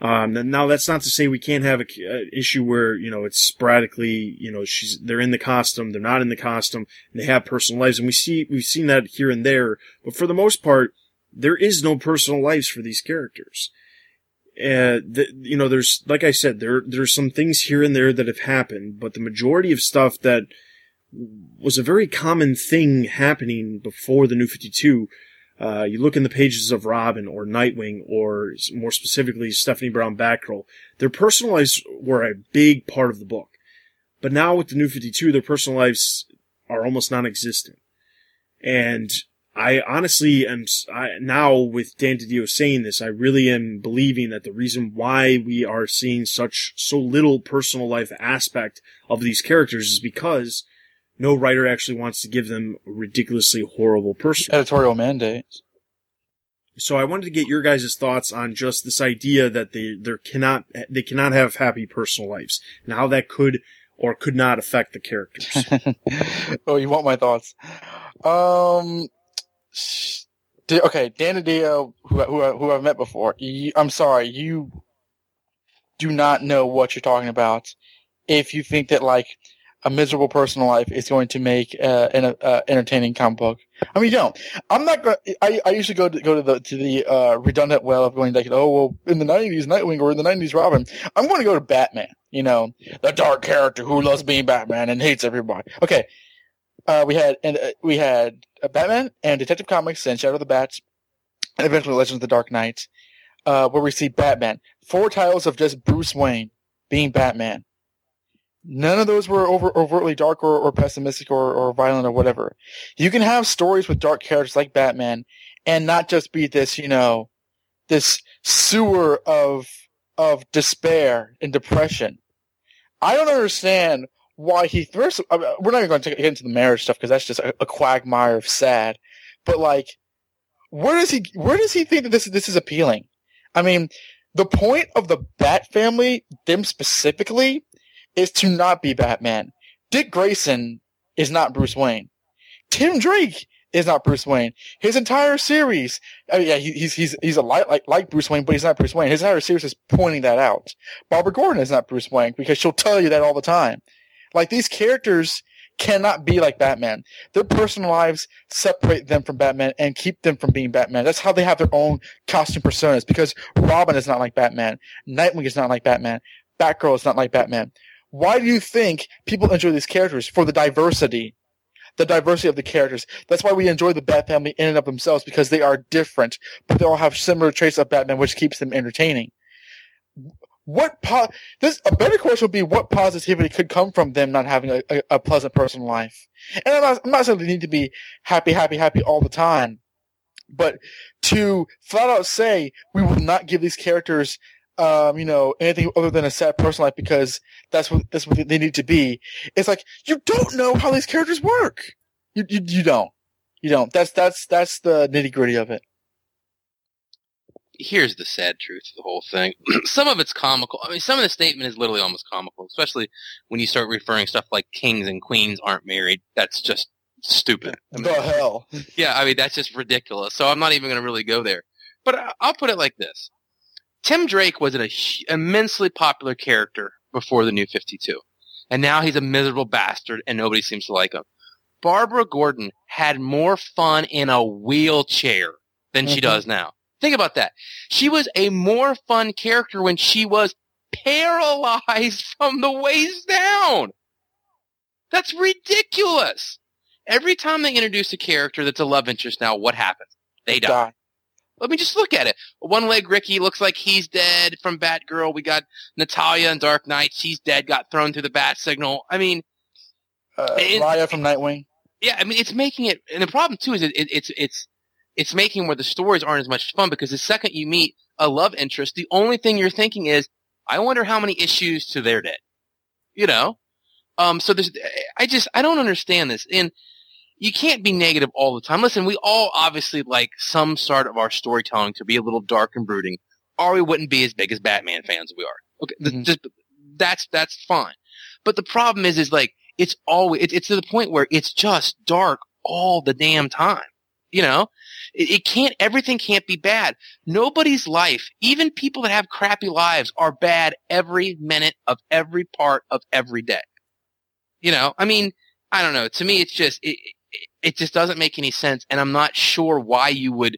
Um, now that's not to say we can't have a, a issue where, you know, it's sporadically, you know, she's, they're in the costume, they're not in the costume, and they have personal lives. And we see, we've seen that here and there. But for the most part, there is no personal lives for these characters. Uh, you know, there's, like I said, there, there's some things here and there that have happened, but the majority of stuff that was a very common thing happening before the New 52 uh, you look in the pages of Robin or Nightwing or more specifically Stephanie Brown Batgirl, their personal lives were a big part of the book. But now with the New 52, their personal lives are almost non-existent. And I honestly am, I, now with Dan DiDio saying this, I really am believing that the reason why we are seeing such, so little personal life aspect of these characters is because no writer actually wants to give them a ridiculously horrible personal editorial mandate. So I wanted to get your guys' thoughts on just this idea that they there cannot they cannot have happy personal lives and how that could or could not affect the characters. [laughs] oh, you want my thoughts? Um, okay, Dan DiDio, who who who I've met before. You, I'm sorry, you do not know what you're talking about if you think that like a miserable personal life is going to make uh, an uh, entertaining comic book. I mean, you don't. I'm not going. I I usually go to go to the to the uh, redundant well of going like, oh well, in the '90s Nightwing or in the '90s Robin. I'm going to go to Batman. You know, the dark character who loves being Batman and hates everybody. Okay, uh, we had and uh, we had uh, Batman and Detective Comics and Shadow of the Bats, and eventually Legends of the Dark Knight, uh, where we see Batman. Four titles of just Bruce Wayne being Batman. None of those were over, overtly dark or, or pessimistic or, or violent or whatever. You can have stories with dark characters like Batman and not just be this, you know, this sewer of, of despair and depression. I don't understand why he first, I mean, we're not even going to get into the marriage stuff because that's just a, a quagmire of sad. But like, where does he, where does he think that this, this is appealing? I mean, the point of the Bat family, them specifically, is to not be Batman. Dick Grayson is not Bruce Wayne. Tim Drake is not Bruce Wayne. His entire series, I mean, yeah, he's he's he's a light like like Bruce Wayne, but he's not Bruce Wayne. His entire series is pointing that out. Barbara Gordon is not Bruce Wayne because she'll tell you that all the time. Like these characters cannot be like Batman. Their personal lives separate them from Batman and keep them from being Batman. That's how they have their own costume personas because Robin is not like Batman. Nightwing is not like Batman. Batgirl is not like Batman. Why do you think people enjoy these characters? For the diversity. The diversity of the characters. That's why we enjoy the Bat family in and of themselves because they are different, but they all have similar traits of Batman, which keeps them entertaining. What po- this a better question would be what positivity could come from them not having a, a, a pleasant personal life. And I'm not, I'm not saying they need to be happy, happy, happy all the time, but to flat out say we will not give these characters um, you know, anything other than a sad personal life because that's what that's what they need to be. It's like you don't know how these characters work. You you, you don't. You don't. That's that's that's the nitty gritty of it. Here's the sad truth of the whole thing. [clears throat] some of it's comical. I mean, some of the statement is literally almost comical, especially when you start referring stuff like kings and queens aren't married. That's just stupid. I [laughs] mean, the hell. Yeah, I mean that's just ridiculous. So I'm not even going to really go there. But I'll put it like this: Tim Drake was an immensely popular character before the New 52. And now he's a miserable bastard and nobody seems to like him. Barbara Gordon had more fun in a wheelchair than mm-hmm. she does now. Think about that. She was a more fun character when she was paralyzed [laughs] from the waist down. That's ridiculous. Every time they introduce a character that's a love interest now, what happens? They die. die. I mean, just look at it. One leg Ricky looks like he's dead from Batgirl. We got Natalia in Dark Knight. She's dead, got thrown through the bat signal. I mean, uh, Raya from Nightwing. Yeah, I mean, it's making it, and the problem too is it, it, it's, it's, it's making where the stories aren't as much fun because the second you meet a love interest, the only thing you're thinking is, I wonder how many issues to their dead. You know? Um, so there's, I just, I don't understand this. And, you can't be negative all the time. Listen, we all obviously like some sort of our storytelling to be a little dark and brooding, or we wouldn't be as big as Batman fans we are. Okay, mm-hmm. just that's that's fine. But the problem is, is like it's always it, it's to the point where it's just dark all the damn time. You know, it, it can't. Everything can't be bad. Nobody's life, even people that have crappy lives, are bad every minute of every part of every day. You know, I mean, I don't know. To me, it's just it, it just doesn't make any sense. And I'm not sure why you would,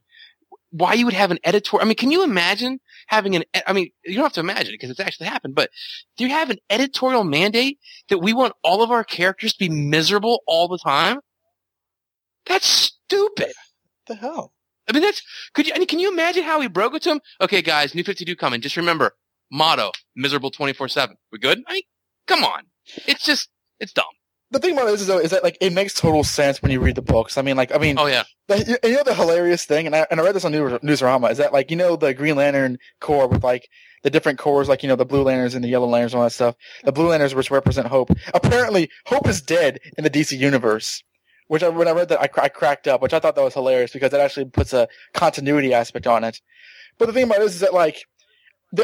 why you would have an editor. I mean, can you imagine having an, I mean, you don't have to imagine it because it's actually happened, but do you have an editorial mandate that we want all of our characters to be miserable all the time? That's stupid. What the hell? I mean, that's, could you, I mean, can you imagine how he broke it to him? Okay, guys, new 52 coming. Just remember, motto, miserable 24-7. We good? I mean, come on. It's just, it's dumb the thing about this is though is that like it makes total sense when you read the books. I mean, like I mean, oh yeah, the, you know the hilarious thing, and I and I read this on News, Newsarama is that like you know the Green Lantern Corps with like the different Corps, like you know the Blue Lanterns and the Yellow Lanterns and all that stuff. The Blue Lanterns which represent Hope. Apparently, Hope is dead in the DC universe. Which I, when I read that, I, I cracked up, which I thought that was hilarious because it actually puts a continuity aspect on it. But the thing about this is that like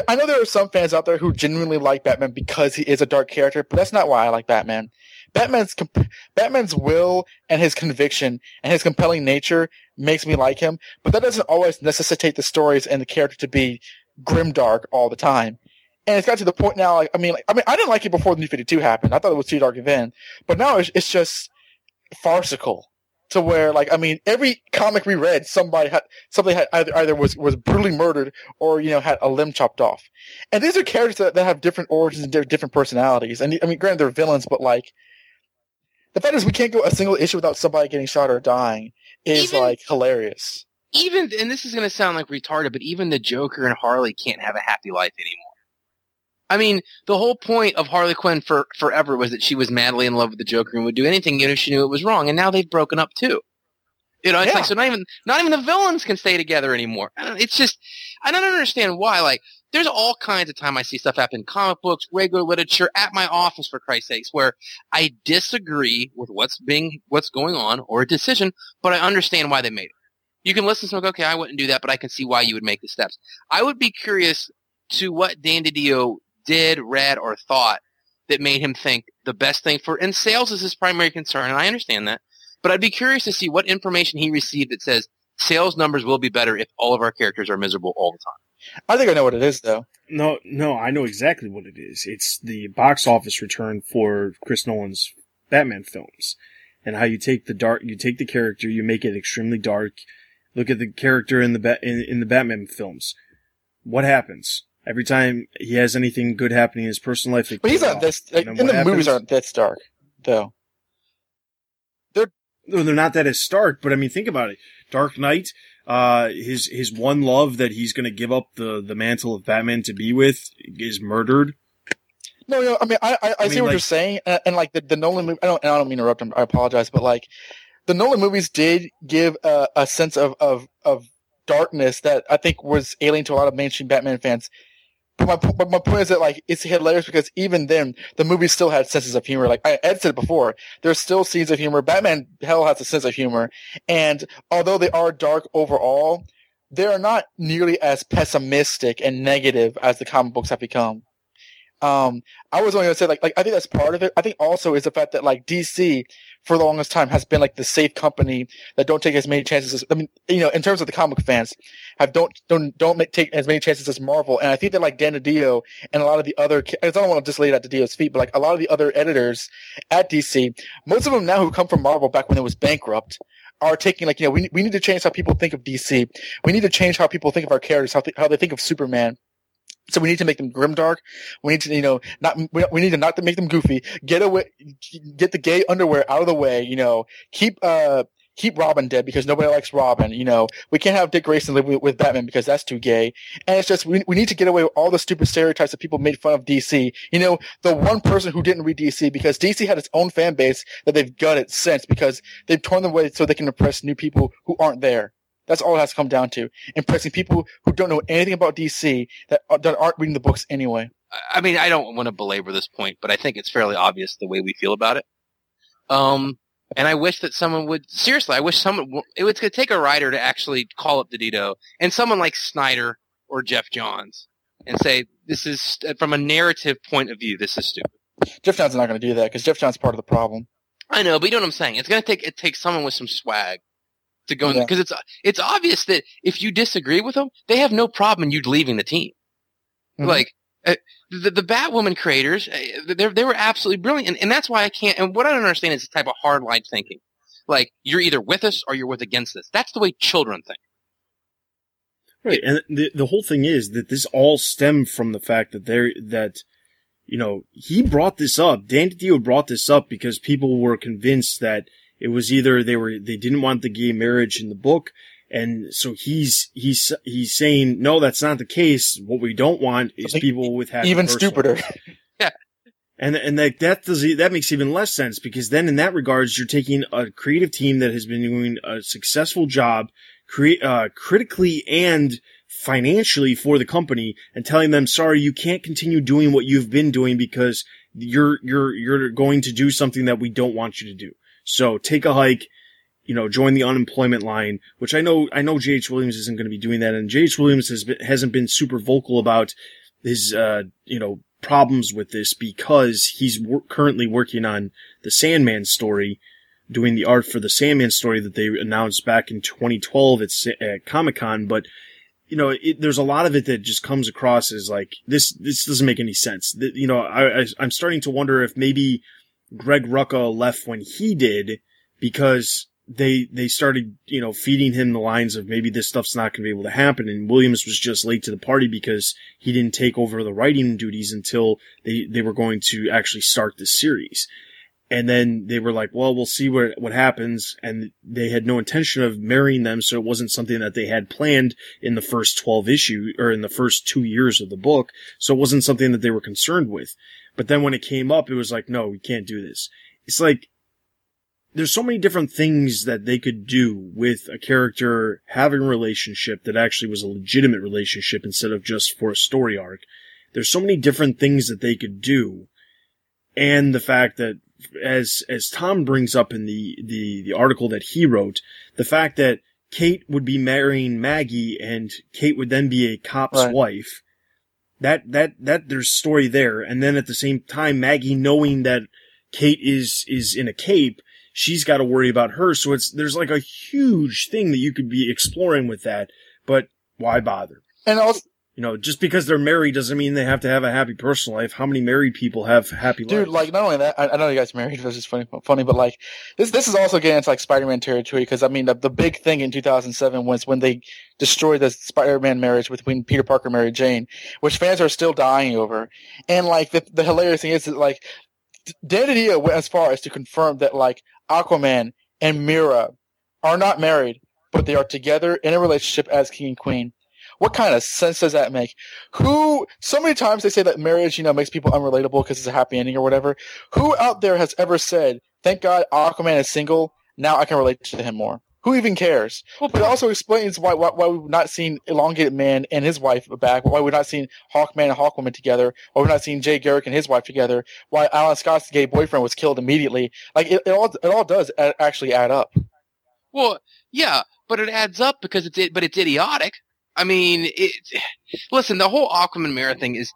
I know there are some fans out there who genuinely like Batman because he is a dark character, but that's not why I like Batman. Batman's Batman's will and his conviction and his compelling nature makes me like him, but that doesn't always necessitate the stories and the character to be grimdark all the time. and it's got to the point now. Like, I mean, like, I mean, I didn't like it before the New Fifty Two happened. I thought it was too dark then, but now it's, it's just farcical to where, like, I mean, every comic we read, somebody had somebody had either either was was brutally murdered or you know had a limb chopped off, and these are characters that, that have different origins and different personalities. And I mean, granted, they're villains, but like. The fact is, we can't go a single issue without somebody getting shot or dying is Even- like hilarious. Even and this is going to sound like retarded, but even the Joker and Harley can't have a happy life anymore. I mean, the whole point of Harley Quinn for forever was that she was madly in love with the Joker and would do anything even if she knew it was wrong, and now they've broken up too. You know, it's Yeah. like so not even not even the villains can stay together anymore. It's just I don't understand why. Like, there's all kinds of time I see stuff happen in comic books, regular literature, at my office for Christ's sakes, where I disagree with what's being what's going on or a decision, but I understand why they made it. You can listen to them, okay, I wouldn't do that, but I can see why you would make the steps. I would be curious to what Dan DiDio did, read, or thought that made him think the best thing for, and sales is his primary concern, and I understand that, but I'd be curious to see what information he received that says sales numbers will be better if all of our characters are miserable all the time. I think I know what it is though. No, no, I know exactly what it is. It's the box office return for Chris Nolan's Batman films, and how you take the dark, you take the character, you make it extremely dark. Look at the character in the ba- in, in the Batman films. What happens every time he has anything good happening in his personal life? But he's not this. Like, And in the what movies aren't that dark, though. They're no, they're not that as stark, but I mean, think about it. Dark Knight, uh, his, his one love that he's gonna give up the, the mantle of Batman to be with is murdered. No, no. I mean, I I, I, I see mean, what you're saying, and, and like the, the Nolan movie. I don't. and I don't mean to interrupt him. I apologize, but like the Nolan movies did give a, a sense of, of of darkness that I think was alien to a lot of mainstream Batman fans. But my but my point is that like it's hilarious because even then the movie still had senses of humor. Like I Ed said before, there's still scenes of humor. Batman hell has a sense of humor, and although they are dark overall, they are not nearly as pessimistic and negative as the comic books have become. Um, I was only gonna say like like I think that's part of it. I think also is the fact that like DC for the longest time has been like the safe company that don't take as many chances as I mean you know in terms of the comic fans have don't don't don't make, take as many chances as Marvel. And I think that like Dan DiDio and a lot of the other I don't want to just lay it at DiDio's feet, but like a lot of the other editors at DC, most of them now who come from Marvel back when it was bankrupt are taking like you know we we need to change how people think of DC. We need to change how people think of our characters, how th- how they think of Superman. So we need to make them grimdark. We need to, you know, not we, we need to not to make them goofy. Get away, get the gay underwear out of the way. You know, keep uh keep Robin dead because nobody likes Robin. You know, we can't have Dick Grayson live with, with Batman because that's too gay. And it's just we we need to get away with all the stupid stereotypes that people made fun of DC. You know, the one person who didn't read DC because DC had its own fan base that they've gutted since because they've torn them away so they can impress new people who aren't there. That's all it has to come down to. Impressing people who don't know anything about DC that, that aren't reading the books anyway. I mean, I don't want to belabor this point, but I think it's fairly obvious the way we feel about it. Um, and I wish that someone would seriously. I wish someone it would take a writer to actually call up DiDio and someone like Snyder or Geoff Johns and say this is from a narrative point of view. This is stupid. Geoff Johns is not going to do that because Geoff Johns is part of the problem. I know, but you know what I'm saying. It's going to take it takes someone with some swag to go in Yeah. because it's it's obvious that if you disagree with them, they have no problem in you leaving the team. Mhm. Like uh, the the Batwoman creators, uh, they they were absolutely brilliant, and, and that's why I can't. And what I don't understand is the type of hard line thinking. Like you're either with us or you're with against us. That's the way children think. Right, and the the whole thing is that this all stemmed from the fact that there that you know he brought this up. Dan DiDio brought this up because people were convinced that it was either they were they didn't want the gay marriage in the book, and so he's he's he's saying no, that's not the case. What we don't want is Something people with happy Even personal stupider. [laughs] [laughs] and and that that does that makes even less sense because then in that regards you're taking a creative team that has been doing a successful job, create uh, critically and financially for the company, and telling them sorry you can't continue doing what you've been doing because you're you're you're going to do something that we don't want you to do. So take a hike. You know, join the unemployment line, which I know, I know J.H. Williams isn't going to be doing that, and J.H. Williams has been, hasn't been super vocal about his, uh, you know, problems with this because he's wor- currently working on the Sandman story, doing the art for the Sandman story that they announced back in 2012 at, at Comic Con. But you know, it, there's a lot of it that just comes across as like this. This doesn't make any sense. That, you know, I, I I'm starting to wonder if maybe Greg Rucka left when he did because they they started you know feeding him the lines of maybe this stuff's not going to be able to happen. And Williams was just late to the party because he didn't take over the writing duties until they they were going to actually start the series. And then they were like well we'll see what what happens. And they had no intention of marrying them so it wasn't something that they had planned in the first 12 issue or in the first 2 years of the book. So it wasn't something that they were concerned with but then when it came up it was like no we can't do this it's like there's so many different things that they could do with a character having a relationship that actually was a legitimate relationship instead of just for a story arc. There's so many different things that they could do. And the fact that as, as Tom brings up in the, the, the article that he wrote, the fact that Kate would be marrying Maggie and Kate would then be a cop's Right. wife. That, that, that there's story there. And then at the same time, Maggie knowing that Kate is, is in a cape, she's got to worry about her. So it's, there's like a huge thing that you could be exploring with that, but why bother? And also, You know, just because they're married doesn't mean they have to have a happy personal life. How many married people have happy life? dude, lives? like not only that, I, I know you guys married. This is funny, funny, but like this, this is also getting into like Spider-Man territory because I mean the, the big thing in 2007 was when they destroyed the Spider-Man marriage between Peter Parker and Mary Jane, which fans are still dying over. And like the, the hilarious thing is that like Dan DiDio went as far as to confirm that like Aquaman and Mera are not married, but they are together in a relationship as king and queen. What kind of sense does that make? Who, so many times they say that marriage, you know, makes people unrelatable because it's a happy ending or whatever. Who out there has ever said, thank God Aquaman is single, now I can relate to him more? Who even cares? but it also explains why, why, why we've not seen Elongated Man and his wife back, why we've not seen Hawkman and Hawkwoman together, why we've not seen Jay Garrick and his wife together, why Alan Scott's gay boyfriend was killed immediately. Like, it, it all, it all does actually add up. Well, yeah, but it adds up because it's it, but it's idiotic. I mean, it, listen, the whole Aquaman Mera thing is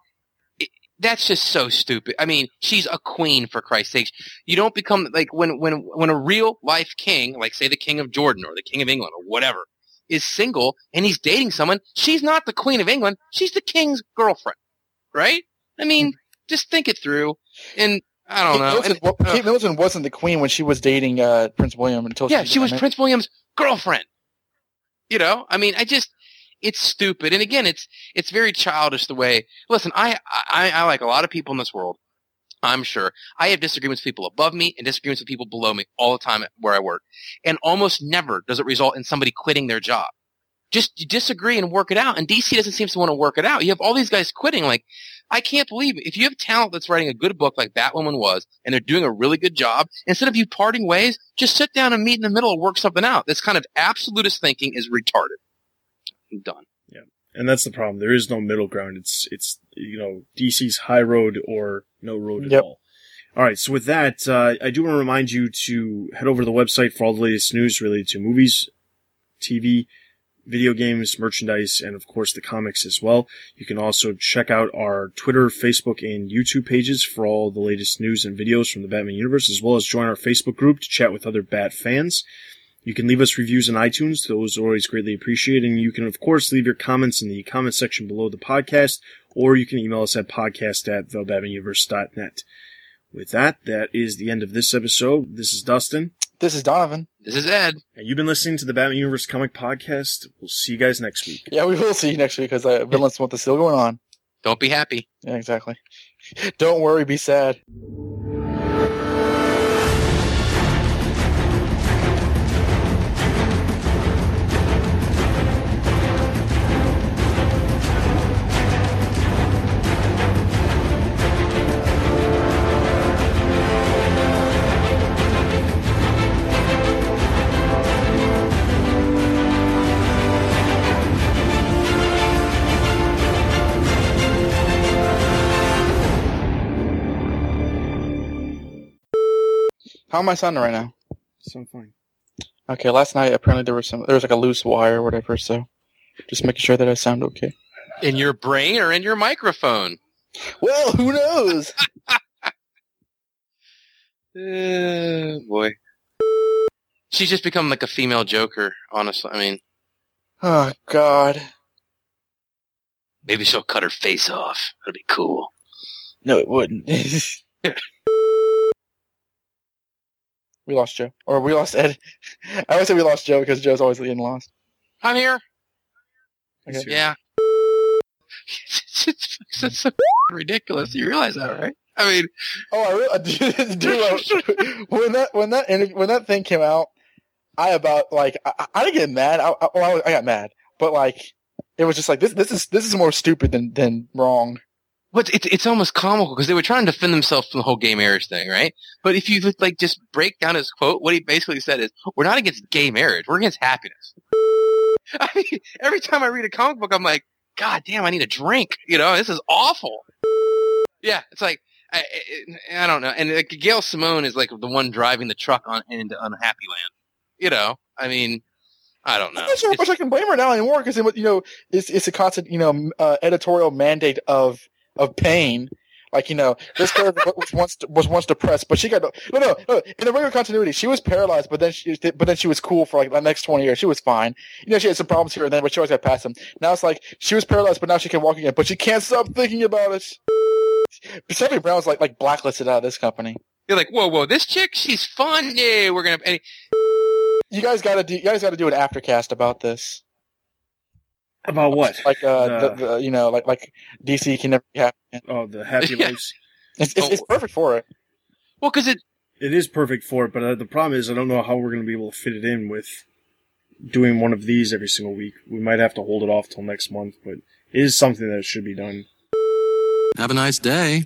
it, that's just so stupid. I mean, she's a queen for Christ's sakes. You don't become like when when when a real life king, like say the king of Jordan or the king of England or whatever, is single and he's dating someone. She's not the queen of England. She's the king's girlfriend, right? I mean, just think it through. And I don't Kate know. Middleton, And- well, Kate Middleton wasn't the queen when she was dating uh, Prince William until yeah, she was I mean- Prince William's girlfriend. You know, I mean, I just it's stupid, and again, it's it's very childish the way. Listen, I I, I like a lot of people in this world. I'm sure I have disagreements with people above me and disagreements with people below me all the time where I work, and almost never does it result in somebody quitting their job. Just disagree and work it out. And DC doesn't seem to want to work it out. You have all these guys quitting. Like, I can't believe it. If you have talent that's writing a good book like Batwoman was, and they're doing a really good job, instead of you parting ways, just sit down and meet in the middle and work something out. This kind of absolutist thinking is retarded. I'm done. Yeah. And that's the problem. There is no middle ground. It's, it's, you know, DC's high road or no road at Yep. all. All right. So with that, uh, I do want to remind you to head over to the website for all the latest news related to movies, TV, video games, merchandise, and of course the comics as well. You can also check out our Twitter, Facebook, and YouTube pages for all the latest news and videos from the Batman universe, as well as join our Facebook group to chat with other Bat fans. You can leave us reviews on iTunes. Those are always greatly appreciated. And you can, of course, leave your comments in the comment section below the podcast, or you can email us at podcast at thebatmanuniverse.net. With that, that is the end of this episode. This is Dustin. This is Donovan. This is Ed. And you've been listening to the Batman Universe Comic Podcast. We'll see you guys next week. Yeah, we will see you next week because uh, villains want this still going on. Don't be happy. Yeah, exactly. [laughs] Don't worry, be sad. How am I sounding right now? Sound fine. Okay, last night apparently there was some there was like a loose wire or whatever, so just making sure that I sound okay. In your brain or in your microphone? Well, who knows? Uh, [laughs] boy. She's just become like a female Joker, honestly. I mean, Oh God. Maybe she'll cut her face off. That'd be cool. No, it wouldn't. [laughs] we lost Joe, or we lost Ed. [laughs] I always say we lost Joe because Joe's always getting lost. I'm here. Okay. Yeah. it's, it's, it's so ridiculous. You realize that, right? I mean, oh, I really [laughs] do. do uh, when that when that interview, when that thing came out, I about like I, I didn't get mad. I, I, well, I got mad, but like it was just like this. This is this is more stupid than than wrong. But it's it's almost comical because they were trying to defend themselves from the whole gay marriage thing, right? But if you like just break down his quote, what he basically said is, "We're not against gay marriage. We're against happiness." [laughs] I mean, every time I read a comic book, I'm like, "God damn, I need a drink." You know, this is awful. Yeah, it's like I, I, I don't know. And like, Gail Simone is like the one driving the truck on into Unhappy Land. You know, I mean, I don't know. I'm not sure if I can blame her now anymore because you know it's it's a constant you know uh, editorial mandate of of pain. Like you know, this girl [laughs] was once was once depressed, but she got no, no, no. In the regular continuity, she was paralyzed, but then she, but then she was cool for like the next twenty years. She was fine. You know, she had some problems here and then, but she always got past them. Now it's like she was paralyzed, but now she can walk again, but she can't stop thinking about it. Stephanie Brown's like like blacklisted out of this company. You're like, whoa, whoa, this chick, she's fun. Yeah, we're gonna. You guys gotta do. You guys gotta do an aftercast about this. About what? Like uh, the, the, you know, like like DC can never be happy. Oh, the happy [laughs] Yeah. lives. It's, it's, it's perfect for it. Well, because it It is perfect for it, but uh, the problem is I don't know how we're going to be able to fit it in with doing one of these every single week. We might have to hold it off till next month, but it is something that should be done. Have a nice day.